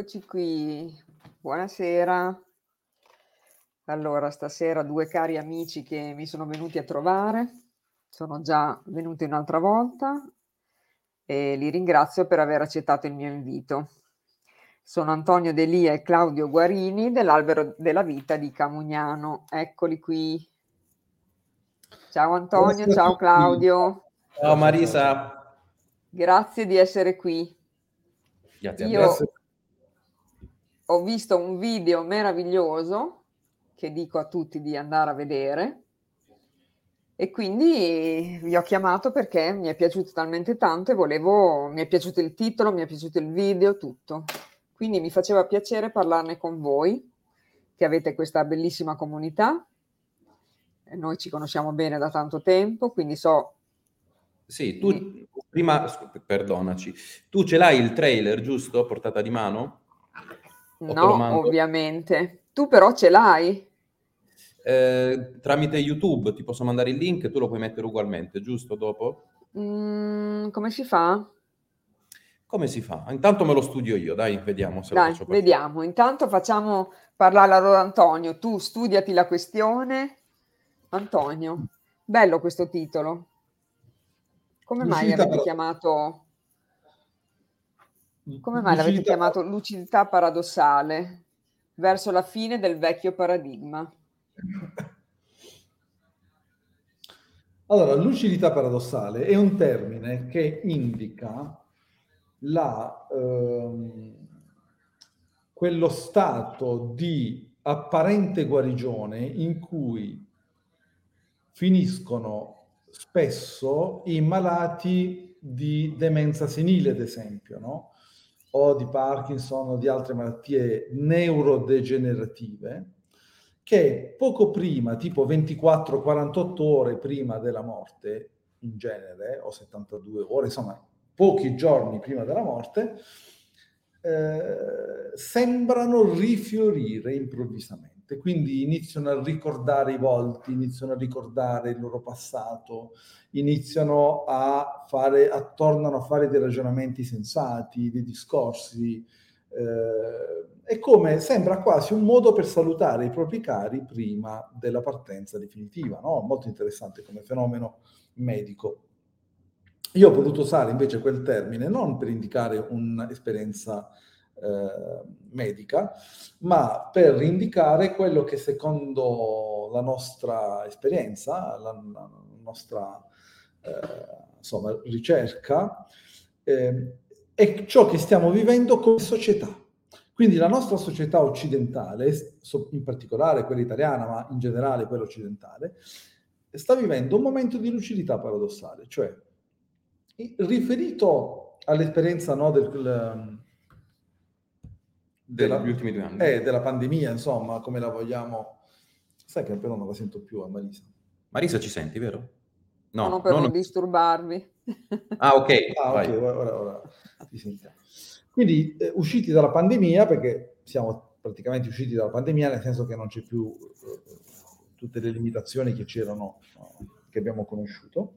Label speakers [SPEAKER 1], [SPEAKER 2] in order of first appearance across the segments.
[SPEAKER 1] Eccoci qui, buonasera. Allora, stasera due cari amici che mi sono venuti a trovare, sono già venuti un'altra volta e li ringrazio per aver accettato il mio invito. Sono Antonio Delia e Claudio Guarini dell'Albero della Vita di Camugnano. Eccoli qui. Ciao Antonio, ciao Claudio.
[SPEAKER 2] Ciao Marisa.
[SPEAKER 1] Grazie di essere qui.
[SPEAKER 2] Grazie
[SPEAKER 1] Io ho visto un video meraviglioso che dico a tutti di andare a vedere e quindi vi ho chiamato perché mi è piaciuto talmente tanto e volevo, mi è piaciuto il titolo, mi è piaciuto il video, tutto. Quindi mi faceva piacere parlarne con voi, che avete questa bellissima comunità. Noi ci conosciamo bene da tanto tempo, quindi so...
[SPEAKER 2] Sì, tu prima, perdonaci, tu ce l'hai il trailer, giusto? Portata di mano?
[SPEAKER 1] No, ovviamente. Tu però ce l'hai?
[SPEAKER 2] Eh, tramite YouTube ti posso mandare il link e tu lo puoi mettere ugualmente, giusto? Dopo?
[SPEAKER 1] Mm, come si fa?
[SPEAKER 2] Come si fa? Intanto me lo studio io, dai, vediamo se
[SPEAKER 1] dai,
[SPEAKER 2] lo faccio
[SPEAKER 1] vediamo. Intanto facciamo parlare allora Antonio. Tu studiati la questione. Antonio, bello questo titolo. Come mai avete però... chiamato come mai l'avete chiamato lucidità paradossale verso la fine del vecchio paradigma?
[SPEAKER 3] Allora, lucidità paradossale è un termine che indica la, ehm, quello stato di apparente guarigione in cui finiscono spesso i malati di demenza senile, ad esempio, no? O di Parkinson o di altre malattie neurodegenerative, che poco prima, tipo 24-48 ore prima della morte, in genere, o 72 ore, insomma, pochi giorni prima della morte, eh, sembrano rifiorire improvvisamente e quindi iniziano a ricordare i volti, iniziano a ricordare il loro passato, iniziano a fare, a, tornano a fare dei ragionamenti sensati, dei discorsi. Eh, è come sembra quasi un modo per salutare i propri cari prima della partenza definitiva, no? Molto interessante come fenomeno medico. Io ho voluto usare invece quel termine non per indicare un'esperienza eh, medica, ma per indicare quello che secondo la nostra esperienza, la, la nostra eh, insomma, ricerca, eh, è ciò che stiamo vivendo come società. Quindi la nostra società occidentale, in particolare quella italiana, ma in generale quella occidentale, sta vivendo un momento di lucidità paradossale, cioè riferito all'esperienza no, del,
[SPEAKER 2] degli ultimi due anni.
[SPEAKER 3] Eh, della pandemia, insomma, come la vogliamo... Sai che però non la sento più a Marisa.
[SPEAKER 2] Marisa ci senti, vero?
[SPEAKER 1] No, no per non, non disturbarvi.
[SPEAKER 2] Ah, ok.
[SPEAKER 3] Ah, ok, ora, ora ti sentiamo. Quindi eh, usciti dalla pandemia, perché siamo praticamente usciti dalla pandemia, nel senso che non c'è più eh, tutte le limitazioni che c'erano, che abbiamo conosciuto,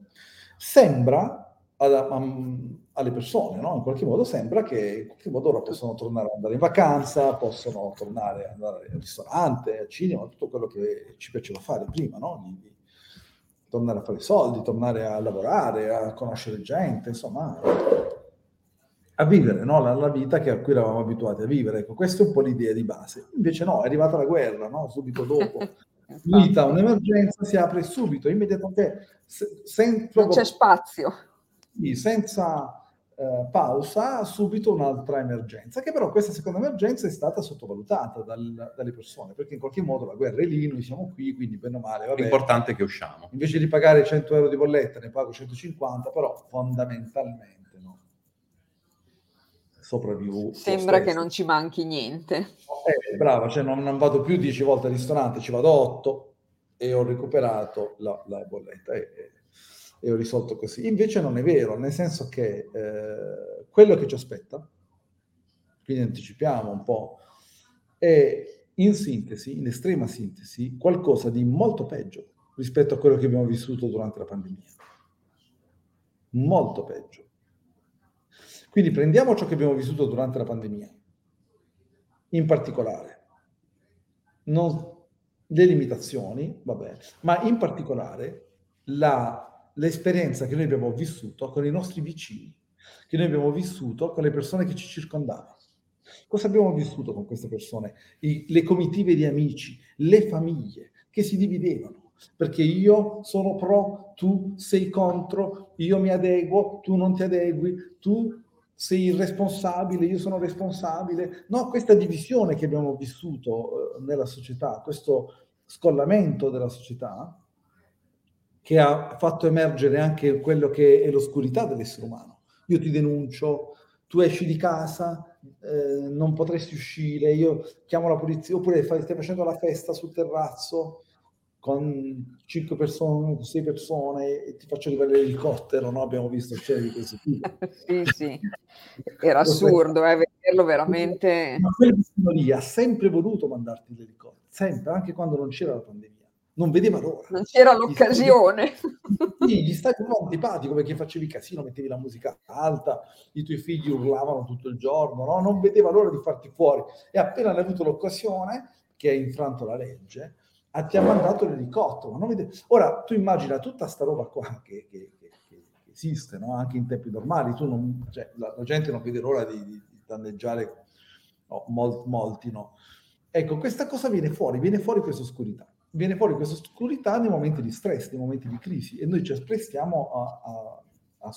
[SPEAKER 3] sembra alla, um, alle persone, no? In qualche modo sembra che in qualche modo ora possono tornare ad andare in vacanza, possono tornare ad andare al ristorante, al cinema, tutto quello che ci piaceva fare prima, no? Di, di tornare a fare soldi, tornare a lavorare, a conoscere gente, insomma, a vivere no? la, la, vita che, a cui eravamo abituati a vivere. Ecco, questa è un po' l'idea di base. Invece no, è arrivata la guerra, no? Subito dopo. Vita, un'emergenza si apre subito, immediatamente. Se,
[SPEAKER 1] sen- non c'è spazio
[SPEAKER 3] senza eh, pausa subito un'altra emergenza, che però questa seconda emergenza è stata sottovalutata dal, dalle persone, perché in qualche modo la guerra è lì, noi siamo qui, quindi bene o male.
[SPEAKER 2] Vabbè, L'importante è che usciamo.
[SPEAKER 3] Invece di pagare 100 euro di bolletta ne pago 150, però fondamentalmente no. Sopravvivo.
[SPEAKER 1] Sembra che non ci manchi niente.
[SPEAKER 3] Eh, brava, cioè non, non, vado più 10 volte al ristorante, ci vado 8 e ho recuperato la, la bolletta. E, e ho risolto così. Invece non è vero, nel senso che eh, quello che ci aspetta, quindi anticipiamo un po', è in sintesi, in estrema sintesi, qualcosa di molto peggio rispetto a quello che abbiamo vissuto durante la pandemia. Molto peggio. Quindi prendiamo ciò che abbiamo vissuto durante la pandemia in particolare, non, le limitazioni, vabbè, ma in particolare la, l'esperienza che noi abbiamo vissuto con i nostri vicini, che noi abbiamo vissuto con le persone che ci circondavano. Cosa abbiamo vissuto con queste persone? I, le comitive di amici, le famiglie che si dividevano, perché io sono pro, tu sei contro, io mi adeguo, tu non ti adegui, tu sei irresponsabile, io sono responsabile. No, questa divisione che abbiamo vissuto eh, nella società, questo scollamento della società, che ha fatto emergere anche quello che è l'oscurità dell'essere umano. Io ti denuncio, tu esci di casa, eh, non potresti uscire, io chiamo la polizia, oppure fai, stai facendo la festa sul terrazzo con cinque persone, sei persone e ti faccio arrivare l'elicottero, no? Abbiamo visto scene di questo tipo.
[SPEAKER 1] sì, sì, era assurdo, eh, vederlo veramente.
[SPEAKER 3] Ma quella lì ha sempre voluto mandarti l'elicottero, sempre, anche quando non c'era la pandemia non vedeva l'ora.
[SPEAKER 1] Non c'era l'occasione.
[SPEAKER 3] Sì, gli stai un po' antipatico perché facevi casino, mettevi la musica alta, i tuoi figli urlavano tutto il giorno, no? non vedeva l'ora di farti fuori. E appena hai avuto l'occasione, che hai infranto la legge, ti ha mandato l'elicottero. Vede... Ora, tu immagina tutta sta roba qua che, che, che, che esiste, no? anche in tempi normali, tu non, cioè, la, la, gente non vede l'ora di, di, di danneggiare no, mol, molti. No? Ecco, questa cosa viene fuori, viene fuori questa oscurità viene fuori questa oscurità nei momenti di stress, nei momenti di crisi e noi ci apprestiamo a, a, a,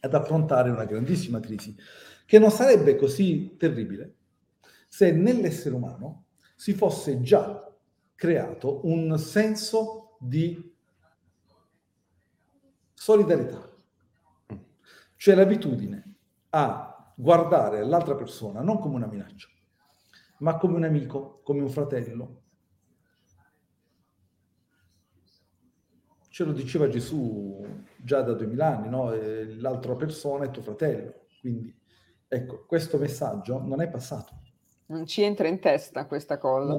[SPEAKER 3] ad affrontare una grandissima crisi che non sarebbe così terribile se nell'essere umano si fosse già creato un senso di solidarietà, cioè l'abitudine a guardare l'altra persona non come una minaccia, ma come un amico, come un fratello, ce lo diceva Gesù già da duemila anni, no? l'altra persona è tuo fratello. Quindi, ecco, questo messaggio non è passato.
[SPEAKER 1] Non ci entra in testa questa cosa.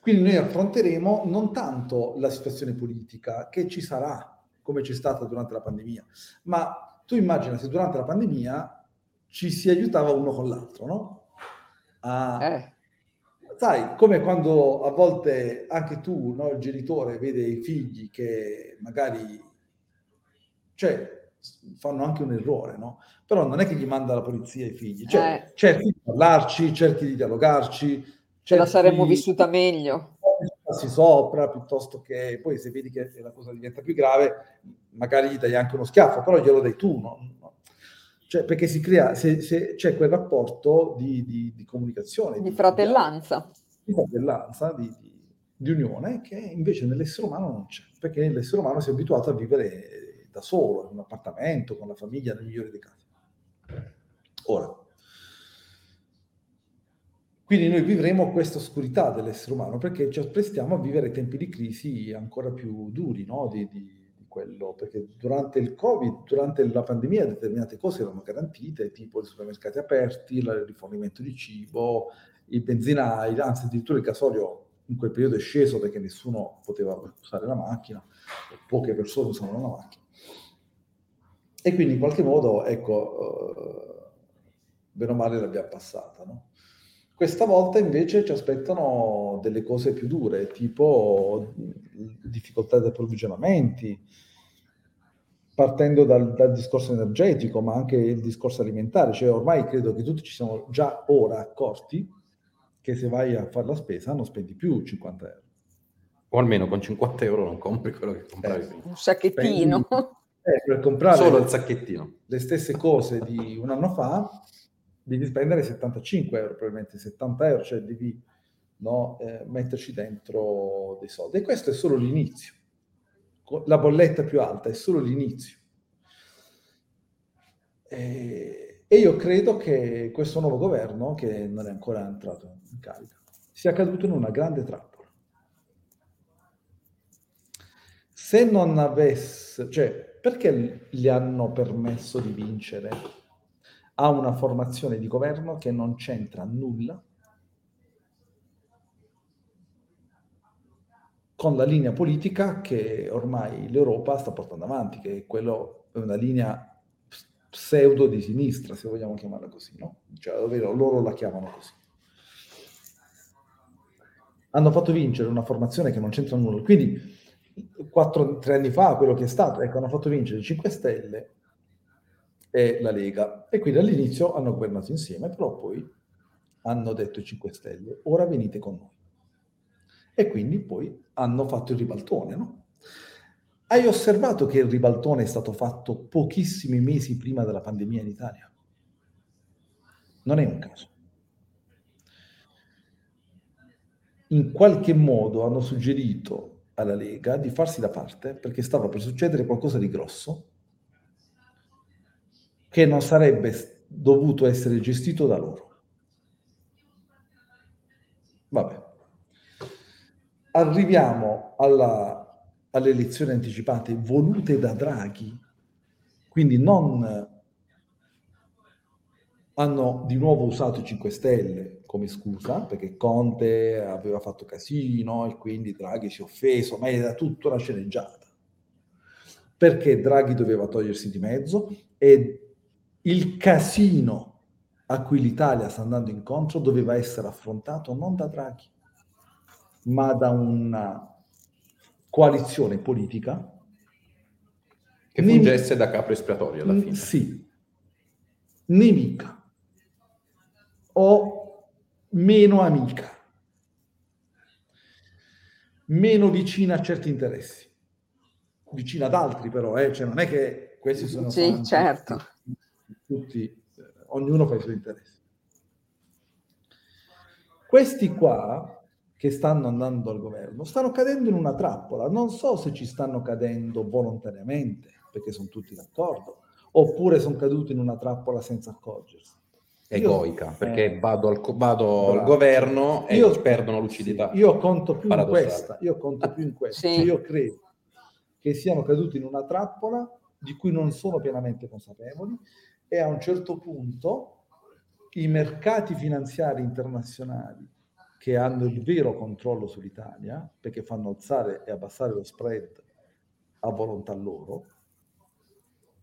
[SPEAKER 3] Quindi noi affronteremo non tanto la situazione politica che ci sarà, come c'è stata durante la pandemia, ma tu immagina se durante la pandemia ci si aiutava uno con l'altro, no? A, eh sai, come quando a volte anche tu, no, il genitore, vede i figli che magari, cioè, fanno anche un errore, no? Però non è che gli manda la polizia ai figli, cioè, eh. cerchi di parlarci, cerchi di dialogarci.
[SPEAKER 1] Ce la saremmo vissuta meglio.
[SPEAKER 3] Si sopra piuttosto che poi se vedi che la cosa diventa più grave, magari gli dai anche uno schiaffo, però glielo dai tu, no? Cioè, perché si crea, se, se c'è quel rapporto di, di, di comunicazione.
[SPEAKER 1] Di, fratellanza.
[SPEAKER 3] Di fratellanza, di, di, unione, che invece nell'essere umano non c'è, perché l'essere umano si è abituato a vivere da solo, in un appartamento, con la famiglia, nel migliore dei casi. Ora, quindi noi vivremo questa oscurità dell'essere umano perché ci apprestiamo a vivere tempi di crisi ancora più duri, no? di, di, quello, perché durante il Covid, durante la pandemia, determinate cose erano garantite, tipo i supermercati aperti, il rifornimento di cibo, i benzinai, anzi addirittura il gasolio in quel periodo è sceso perché nessuno poteva usare la macchina, poche persone usavano la macchina. E quindi in qualche modo, ecco, eh, bene o male l'abbiamo passata, no? Questa volta invece ci aspettano delle cose più dure, tipo difficoltà di approvvigionamenti, partendo dal, dal, discorso energetico, ma anche il discorso alimentare. Cioè ormai credo che tutti ci siamo già ora accorti che se vai a fare la spesa non spendi più 50 euro.
[SPEAKER 2] O almeno con 50 euro non compri quello che compravi
[SPEAKER 1] eh, Un sacchettino.
[SPEAKER 3] Spendi, eh, per comprare
[SPEAKER 2] Solo il sacchettino.
[SPEAKER 3] Le stesse cose di un anno fa devi spendere 75 euro, probabilmente 70 euro, cioè devi no, eh, metterci dentro dei soldi. E questo è solo l'inizio. La bolletta più alta è solo l'inizio. E, e io credo che questo nuovo governo, che non è ancora entrato in carica, sia caduto in una grande trappola. Se non avesse, cioè, perché gli hanno permesso di vincere ha una formazione di governo che non c'entra nulla con la linea politica che ormai l'Europa sta portando avanti, che è, quello, una linea pseudo di sinistra, se vogliamo chiamarla così, no? Cioè, ovvero loro la chiamano così. hanno fatto vincere una formazione che non c'entra nulla. Quindi, quattro, tre anni fa, quello che è stato, ecco, hanno fatto vincere i 5 Stelle e la Lega. E quindi all'inizio hanno governato insieme, però poi hanno detto i 5 Stelle, ora venite con noi. E quindi poi hanno fatto il ribaltone, no? Hai osservato che il ribaltone è stato fatto pochissimi mesi prima della pandemia in Italia? Non è un caso. In qualche modo hanno suggerito alla Lega di farsi da parte perché stava per succedere qualcosa di grosso che non sarebbe dovuto essere gestito da loro. Vabbè. Arriviamo alla alle elezioni anticipate volute da Draghi, quindi non hanno di nuovo usato i 5 Stelle come scusa, perché Conte aveva fatto casino e quindi Draghi si è offeso, ma era tutta una sceneggiata. Perché Draghi doveva togliersi di mezzo e il casino a cui l'Italia sta andando incontro doveva essere affrontato non da Draghi, ma da una coalizione politica
[SPEAKER 2] che fungesse da capo espiatorio alla fine.
[SPEAKER 3] Sì, nemica o meno amica, meno vicina a certi interessi, vicina ad altri però, eh? cioè non è che questi sono...
[SPEAKER 1] Sì, certo.
[SPEAKER 3] Tutti, eh, ognuno fa i suoi interessi. Questi qua che stanno andando al governo stanno cadendo in una trappola. Non so se ci stanno cadendo volontariamente, perché sono tutti d'accordo, oppure sono caduti in una trappola senza accorgersi.
[SPEAKER 2] Egoica, io, perché eh, vado, al, vado al, governo e io, perdono lucidità.
[SPEAKER 3] Sì, io conto più in questa, io conto più in questa. Sì. Io credo che siano caduti in una trappola di cui non sono pienamente consapevoli e a un certo punto i mercati finanziari internazionali che hanno il vero controllo sull'Italia, perché fanno alzare e abbassare lo spread a volontà loro,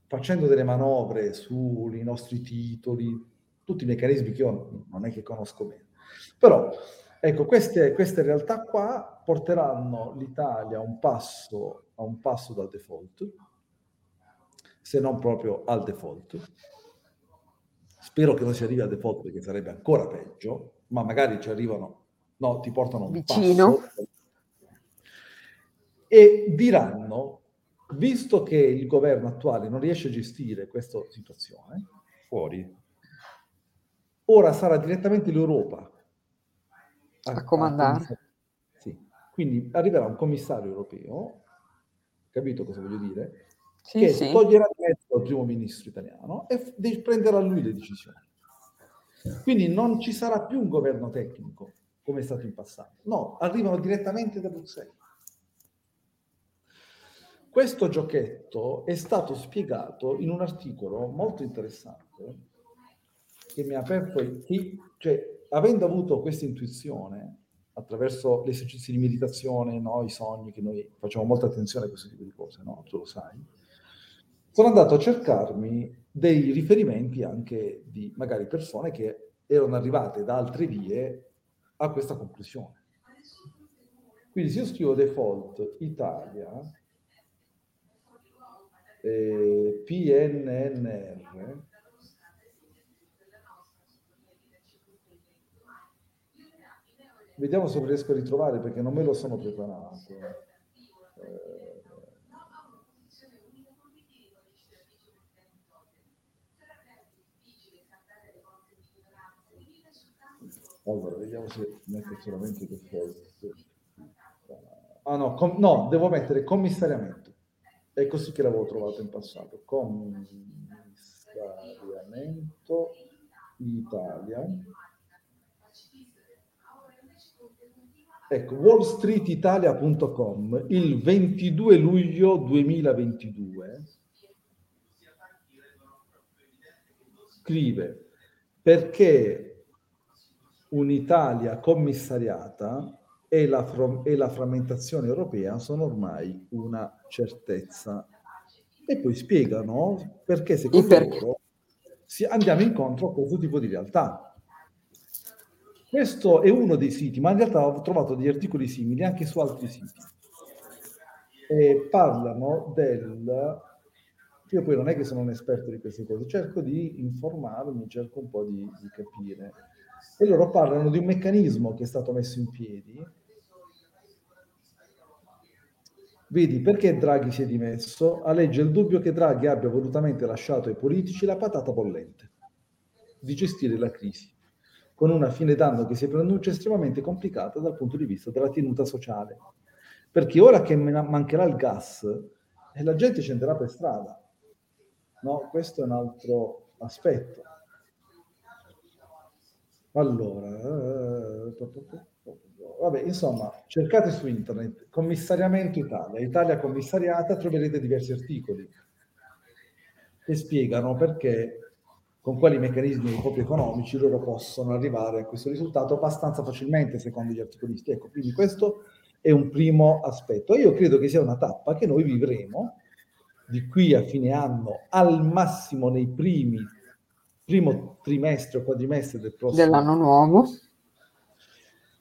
[SPEAKER 3] facendo delle manovre sui nostri titoli, tutti i meccanismi che io non è che conosco bene. Però, ecco, queste, queste realtà qua porteranno l'Italia un passo, a un passo dal default, se non proprio al default. Spero che non si arrivi al default perché sarebbe ancora peggio, ma magari ci arrivano no, ti portano un Vicino. passo e diranno, visto che il governo attuale non riesce a gestire questa situazione, fuori, ora sarà direttamente l'Europa
[SPEAKER 1] a, a comandare. A
[SPEAKER 3] sì. Quindi arriverà un commissario europeo, capito cosa voglio dire?
[SPEAKER 1] Sì,
[SPEAKER 3] che
[SPEAKER 1] sì.
[SPEAKER 3] toglierà di mezzo primo ministro italiano e prenderà lui le decisioni. Quindi non ci sarà più un governo tecnico, come è stato in passato. No, arrivano direttamente da Bruxelles. Questo giochetto è stato spiegato in un articolo molto interessante che mi ha aperto i chi, cioè avendo avuto questa intuizione attraverso gli esercizi di meditazione, no, i sogni, che noi facciamo molta attenzione a questo tipo di cose, no? Tu lo sai. Sono andato a cercarmi dei riferimenti anche di magari persone che erano arrivate da altre vie a questa conclusione. Quindi se io scrivo default Italia, eh, PNNR, vediamo se riesco a ritrovare perché non me lo sono preparato. Eh, Allora, vediamo se metto solamente questo. Ah no, com- no, devo mettere commissariamento. È così che l'avevo trovato in passato. Commissariamento Italia. Ecco, wallstreetitalia.com il 22 luglio 2022 scrive perché un'Italia commissariata e la, e la frammentazione europea sono ormai una certezza. E poi spiegano perché secondo perché? loro si, andiamo incontro a questo tipo di realtà. Questo è uno dei siti, ma in realtà ho trovato degli articoli simili anche su altri siti. E parlano del... Io poi non è che sono un esperto di queste cose, cerco di informarmi, cerco un po' di, di capire. E loro parlano di un meccanismo che è stato messo in piedi. Vedi, perché Draghi si è dimesso? Alleggia il dubbio che Draghi abbia volutamente lasciato ai politici la patata bollente di gestire la crisi con una fine d'anno che si pronuncia estremamente complicata dal punto di vista della tenuta sociale. Perché ora che mancherà il gas, eh, la gente scenderà per strada. No, questo è un altro aspetto. Allora, eh, vabbè, insomma, cercate su internet commissariamento Italia, Italia commissariata, troverete diversi articoli che spiegano perché con quali meccanismi proprio economici loro possono arrivare a questo risultato abbastanza facilmente, secondo gli articolisti. Ecco, quindi questo è un primo aspetto. Io credo che sia una tappa che noi vivremo di qui a fine anno, al massimo nei primi primo trimestre o quadrimestre del prossimo
[SPEAKER 1] dell'anno nuovo.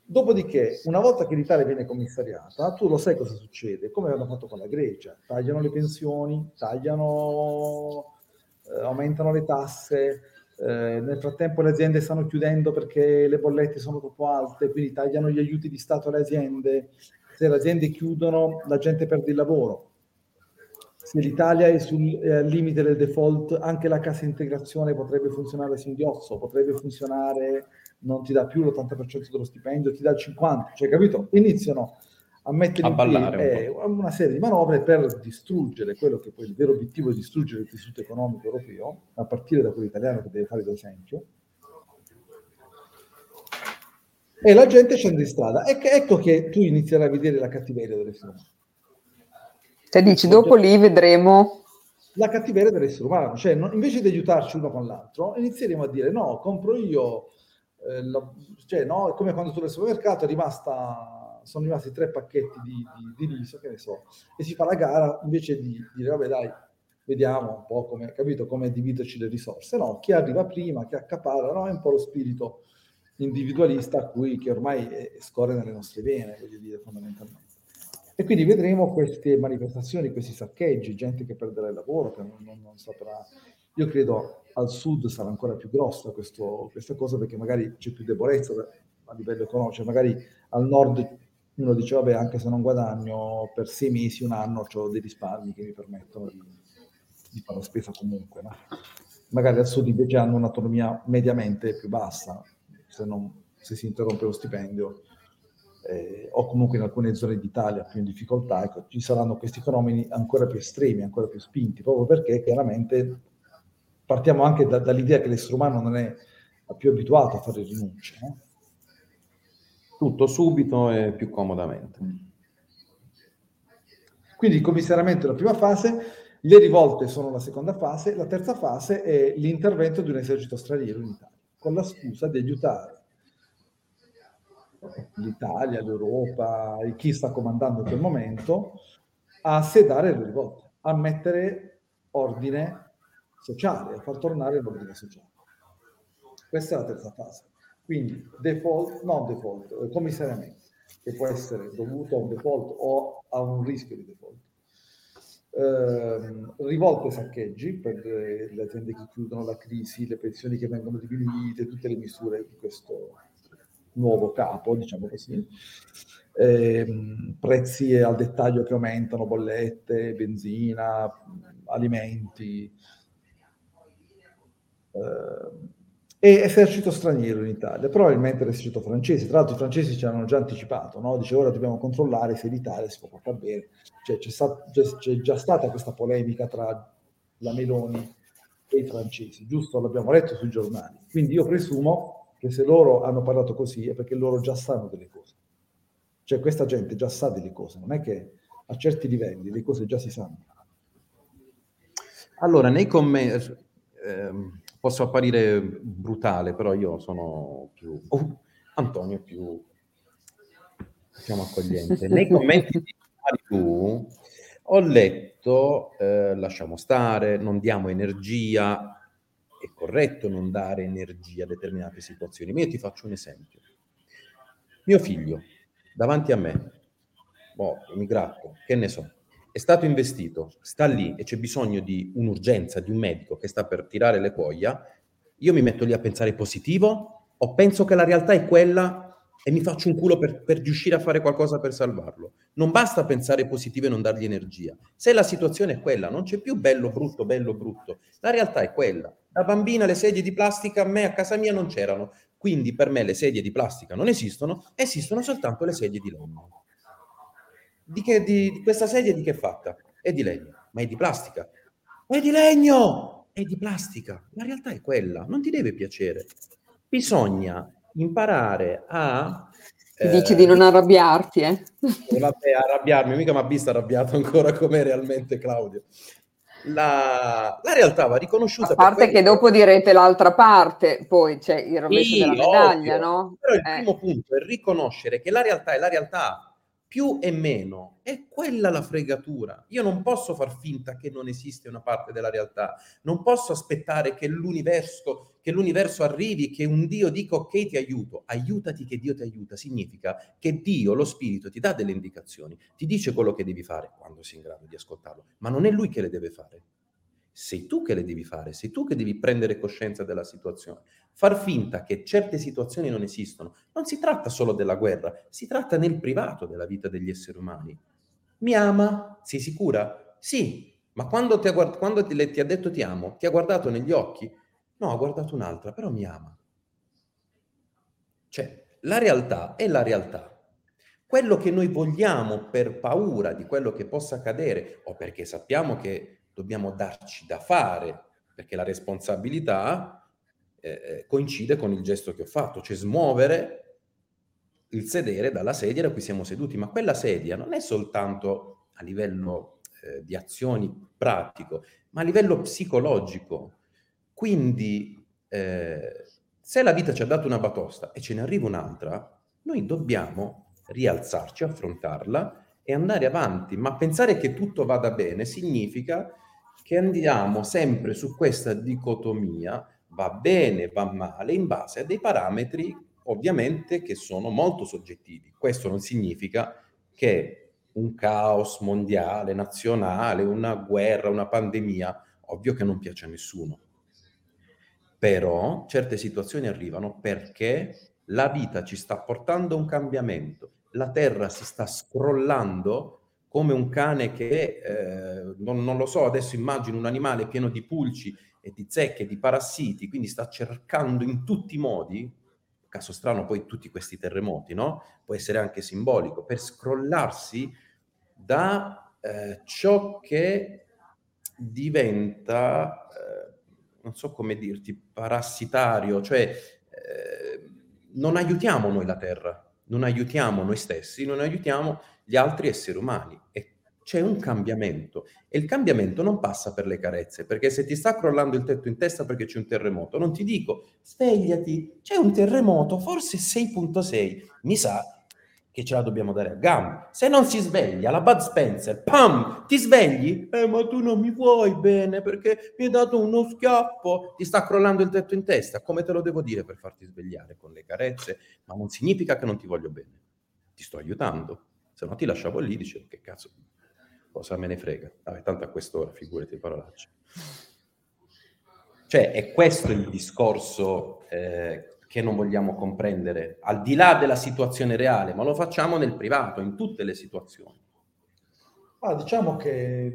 [SPEAKER 3] Dopodiché, una volta che l'Italia viene commissariata, tu lo sai cosa succede, come hanno fatto con la Grecia, tagliano le pensioni, tagliano eh, aumentano le tasse, eh, nel frattempo le aziende stanno chiudendo perché le bollette sono troppo alte, quindi tagliano gli aiuti di Stato alle aziende. Se le aziende chiudono, la gente perde il lavoro. Se l'Italia è sul eh, limite del default, anche la cassa integrazione potrebbe funzionare a singhiozzo, potrebbe funzionare, non ti dà più l'80% dello stipendio, ti dà il 50%, cioè capito? Iniziano a mettere
[SPEAKER 2] a in piedi
[SPEAKER 3] eh, un una serie di manovre per distruggere quello che poi il vero obiettivo è distruggere il tessuto economico europeo, a partire da quello italiano che deve fare da esempio. E la gente scende in strada. Ecco, ecco che tu inizierai a vedere la cattiveria dell'essere umano.
[SPEAKER 1] Te dici, dopo lì vedremo
[SPEAKER 3] la cattiveria dell'essere umano, cioè no, invece di aiutarci uno con l'altro, inizieremo a dire no, compro io, eh, la, cioè no, è come quando tu al supermercato è rimasta sono rimasti tre pacchetti di, di, di, riso, che ne so, e si fa la gara invece di dire, vabbè dai, vediamo un po' come, capito, come dividerci le risorse, no? Chi arriva prima, chi accapara, no? È un po' lo spirito individualista a cui, che ormai scorre nelle nostre vene, voglio dire, fondamentalmente. E quindi vedremo queste manifestazioni, questi saccheggi, gente che perderà il lavoro, che non, non, non saprà... Io credo al sud sarà ancora più grossa questo, questa cosa perché magari c'è più debolezza a livello economico, cioè magari al nord uno dice vabbè anche se non guadagno per sei mesi, un anno ho dei risparmi che mi permettono di, di fare la spesa comunque. No? Magari al sud invece hanno un'autonomia mediamente più bassa, se, non, se si interrompe lo stipendio, eh, o comunque in alcune zone d'Italia più in difficoltà, ecco, ci saranno questi fenomeni ancora più estremi, ancora più spinti, proprio perché chiaramente partiamo anche da, dall'idea che l'essere umano non è più abituato a fare rinunce. No?
[SPEAKER 2] Tutto subito e più comodamente.
[SPEAKER 3] Quindi il commissariamento è la prima fase, le rivolte sono la seconda fase, la terza fase è l'intervento di un esercito straniero in Italia, con la scusa di aiutare l'Italia, l'Europa, chi sta comandando in quel momento, a sedare le rivolte, a mettere ordine sociale, a far tornare l'ordine sociale. Questa è la terza fase. Quindi default, non default, eh, commissariamento, che può essere dovuto a un default o a un rischio di default. Eh, rivolte saccheggi per le aziende che chiudono la crisi, le pensioni che vengono diminuite, tutte le misure di questo nuovo capo, diciamo così. Eh, prezzi al dettaglio che aumentano, bollette, benzina, alimenti. Eh, e esercito straniero in Italia, probabilmente l'esercito francese. Tra l'altro i francesi ci hanno già anticipato, no? dice ora dobbiamo controllare se l'Italia si può portare bene. Cioè, c'è, stat- c'è, già stata questa polemica tra la Meloni e i francesi, giusto? L'abbiamo letto sui giornali. Quindi io presumo che se loro hanno parlato così è perché loro già sanno delle cose. Cioè questa gente già sa delle cose, non è che a certi livelli le cose già si sanno.
[SPEAKER 2] Allora, nei commenti... Ehm posso apparire brutale, però io sono più... Oh, Antonio è più, diciamo, accogliente. Nei commenti di tu ho letto eh, lasciamo stare, non diamo energia, è corretto non dare energia a determinate situazioni, ma io ti faccio un esempio. Mio figlio, davanti a me, boh, mi che ne so, è stato investito, sta lì e c'è bisogno di un'urgenza, di un medico che sta per tirare le cuoia, io mi metto lì a pensare positivo o penso che la realtà è quella e mi faccio un culo per, per, riuscire a fare qualcosa per salvarlo. Non basta pensare positivo e non dargli energia. Se la situazione è quella, non c'è più bello, brutto, bello, brutto. La realtà è quella. Da bambina le sedie di plastica a me, a casa mia, non c'erano. Quindi per me le sedie di plastica non esistono, esistono soltanto le sedie di legno. Di, che, di, di questa sedia di che è fatta? È di legno, ma è di plastica. È di legno! È di plastica. La realtà è quella, non ti deve piacere. Bisogna imparare a...
[SPEAKER 1] Eh, Dici di non arrabbiarti, eh?
[SPEAKER 2] Vabbè, arrabbiarmi, mica mi ha visto arrabbiato ancora come realmente Claudio. La, la, realtà va riconosciuta.
[SPEAKER 1] A parte che dopo direte l'altra parte, poi c'è il rovescio sì, della medaglia, ovvio. no?
[SPEAKER 2] Però il eh. primo punto è riconoscere che la realtà è la realtà più e meno, è quella la fregatura. Io non posso far finta che non esiste una parte della realtà, non posso aspettare che l'universo, che l'universo arrivi, che un Dio dica ok ti aiuto, aiutati che Dio ti aiuta, significa che Dio, lo Spirito, ti dà delle indicazioni, ti dice quello che devi fare quando sei in grado di ascoltarlo, ma non è Lui che le deve fare sei tu che le devi fare, sei tu che devi prendere coscienza della situazione. Far finta che certe situazioni non esistono. Non si tratta solo della guerra, si tratta nel privato della vita degli esseri umani. Mi ama? Sei sicura? Sì, ma quando ti ha, guard- quando ti, ti ha detto ti amo, ti ha guardato negli occhi? No, ha guardato un'altra, però mi ama. Cioè, la realtà è la realtà. Quello che noi vogliamo per paura di quello che possa accadere o perché sappiamo che dobbiamo darci da fare, perché la responsabilità eh, eh, coincide con il gesto che ho fatto, cioè smuovere il sedere dalla sedia da cui siamo seduti, ma quella sedia non è soltanto a livello eh, di azioni pratico, ma a livello psicologico. Quindi eh, se la vita ci ha dato una batosta e ce ne arriva un'altra, noi dobbiamo rialzarci, affrontarla e andare avanti, ma pensare che tutto vada bene significa che andiamo sempre su questa dicotomia, va bene, va male, in base a dei parametri ovviamente che sono molto soggettivi. Questo non significa che un caos mondiale, nazionale, una guerra, una pandemia, ovvio che non piace a nessuno. Però certe situazioni arrivano perché la vita ci sta portando a un cambiamento, la terra si sta scrollando come un cane che, eh, non, non, lo so, adesso immagino un animale pieno di pulci e di zecche, di parassiti, quindi sta cercando in tutti i modi, caso strano poi tutti questi terremoti, no? Può essere anche simbolico, per scrollarsi da eh, ciò che diventa, eh, non so come dirti, parassitario, cioè eh, non aiutiamo noi la Terra, non aiutiamo noi stessi, non aiutiamo gli altri esseri umani e c'è un cambiamento e il cambiamento non passa per le carezze, perché se ti sta crollando il tetto in testa perché c'è un terremoto, non ti dico svegliati, c'è un terremoto, forse 6.6, mi sa che ce la dobbiamo dare a gambe. Se non si sveglia, la Bud Spencer, pam, ti svegli? Eh, ma tu non mi vuoi bene perché mi hai dato uno schiaffo, ti sta crollando il tetto in testa. Come te lo devo dire per farti svegliare con le carezze? Ma non significa che non ti voglio bene. Ti sto aiutando. Se no ti lasciavo lì, dicevo, che cazzo, cosa me ne frega? Vabbè, tanto a quest'ora, figurati, parolacce. Cioè, è questo il discorso eh, che non vogliamo comprendere, al di là della situazione reale, ma lo facciamo nel privato, in tutte le situazioni.
[SPEAKER 3] Ah, diciamo che...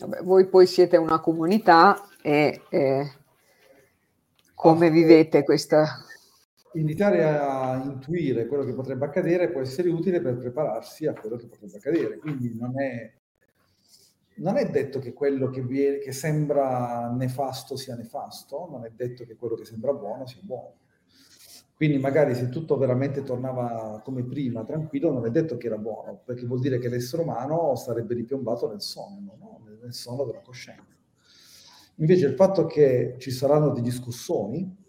[SPEAKER 1] Vabbè, voi poi siete una comunità e eh, come ah, vivete questa...
[SPEAKER 3] Iniziare a intuire quello che potrebbe accadere può essere utile per prepararsi a quello che potrebbe accadere, quindi non è non è detto che quello che, viene, che sembra nefasto sia nefasto, non è detto che quello che sembra buono sia buono. Quindi magari se tutto veramente tornava come prima, tranquillo, non è detto che era buono, perché vuol dire che l'essere umano sarebbe ripiombato nel sonno, no? nel sonno della coscienza. Invece il fatto che ci saranno degli scossoni,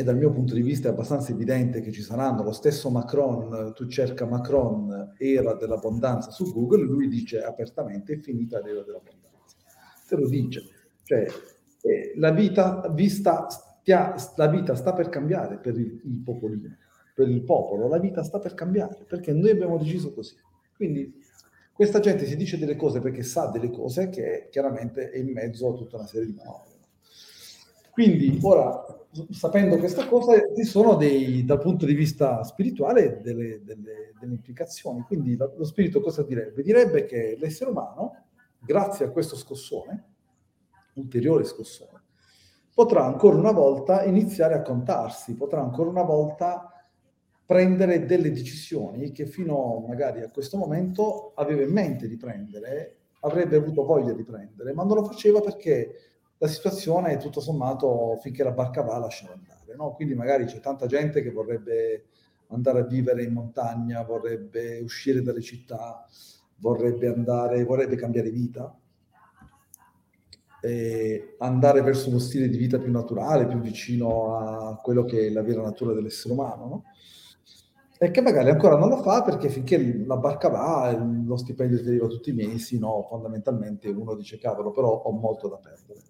[SPEAKER 3] e dal mio punto di vista è abbastanza evidente che ci saranno. Lo stesso Macron, tu cerca Macron, era dell'abbondanza su Google, lui dice apertamente è finita l'era dell'abbondanza. Te lo dice. Cioè, eh, la vita vista stia, la vita sta per cambiare per il, il popolino, per il popolo, la vita sta per cambiare, perché noi abbiamo deciso così. Quindi questa gente si dice delle cose perché sa delle cose che chiaramente è in mezzo a tutta una serie di manovre. Quindi ora, sapendo questa cosa, ci sono dei, dal punto di vista spirituale delle, delle, delle implicazioni. Quindi lo, lo spirito cosa direbbe? Direbbe che l'essere umano, grazie a questo scossone, ulteriore scossone, potrà ancora una volta iniziare a contarsi, potrà ancora una volta prendere delle decisioni che fino magari a questo momento aveva in mente di prendere, avrebbe avuto voglia di prendere, ma non lo faceva perché la situazione tutto sommato finché la barca va lasciava andare. No? Quindi magari c'è tanta gente che vorrebbe andare a vivere in montagna, vorrebbe uscire dalle città, vorrebbe andare, vorrebbe cambiare vita, andare verso uno stile di vita più naturale, più vicino a quello che è la vera natura dell'essere umano, no? E che magari ancora non lo fa perché finché la barca va, lo stipendio ti arriva tutti i mesi, no? Fondamentalmente uno dice, cavolo, però ho molto da perdere.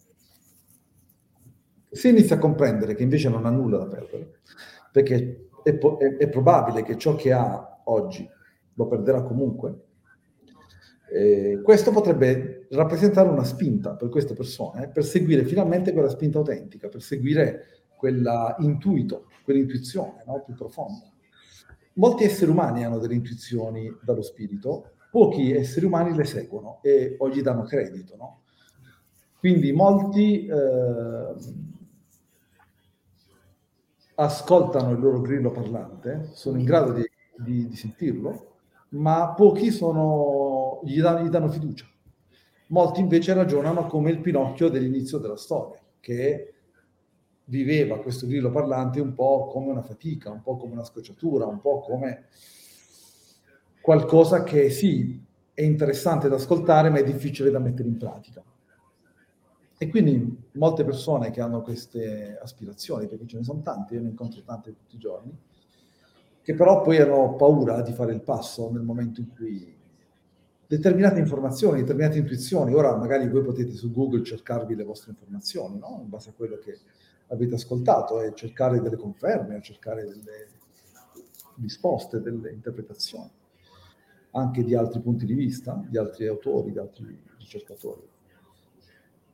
[SPEAKER 3] Se inizia a comprendere che invece non ha nulla da perdere, perché è, è, è probabile che ciò che ha oggi lo perderà comunque, eh, questo potrebbe rappresentare una spinta per queste persone per seguire finalmente quella spinta autentica, per seguire quell'intuito, quell'intuizione no? più profonda. Molti esseri umani hanno delle intuizioni dallo spirito, pochi esseri umani le seguono e o gli danno credito. No? Quindi molti eh, ascoltano il loro grillo parlante, sono in grado di, di, di sentirlo, ma pochi sono, gli, danno, gli danno fiducia. Molti invece ragionano come il Pinocchio dell'inizio della storia, che viveva questo grillo parlante un po' come una fatica, un po' come una scocciatura, un po' come qualcosa che sì, è interessante da ascoltare, ma è difficile da mettere in pratica. E quindi molte persone che hanno queste aspirazioni, perché ce ne sono tante, io ne incontro tante tutti i giorni, che però poi hanno paura di fare il passo nel momento in cui determinate informazioni, determinate intuizioni, ora magari voi potete su Google cercarvi le vostre informazioni, no? in base a quello che avete ascoltato e cercare delle conferme, cercare delle risposte, delle interpretazioni, anche di altri punti di vista, di altri autori, di altri ricercatori.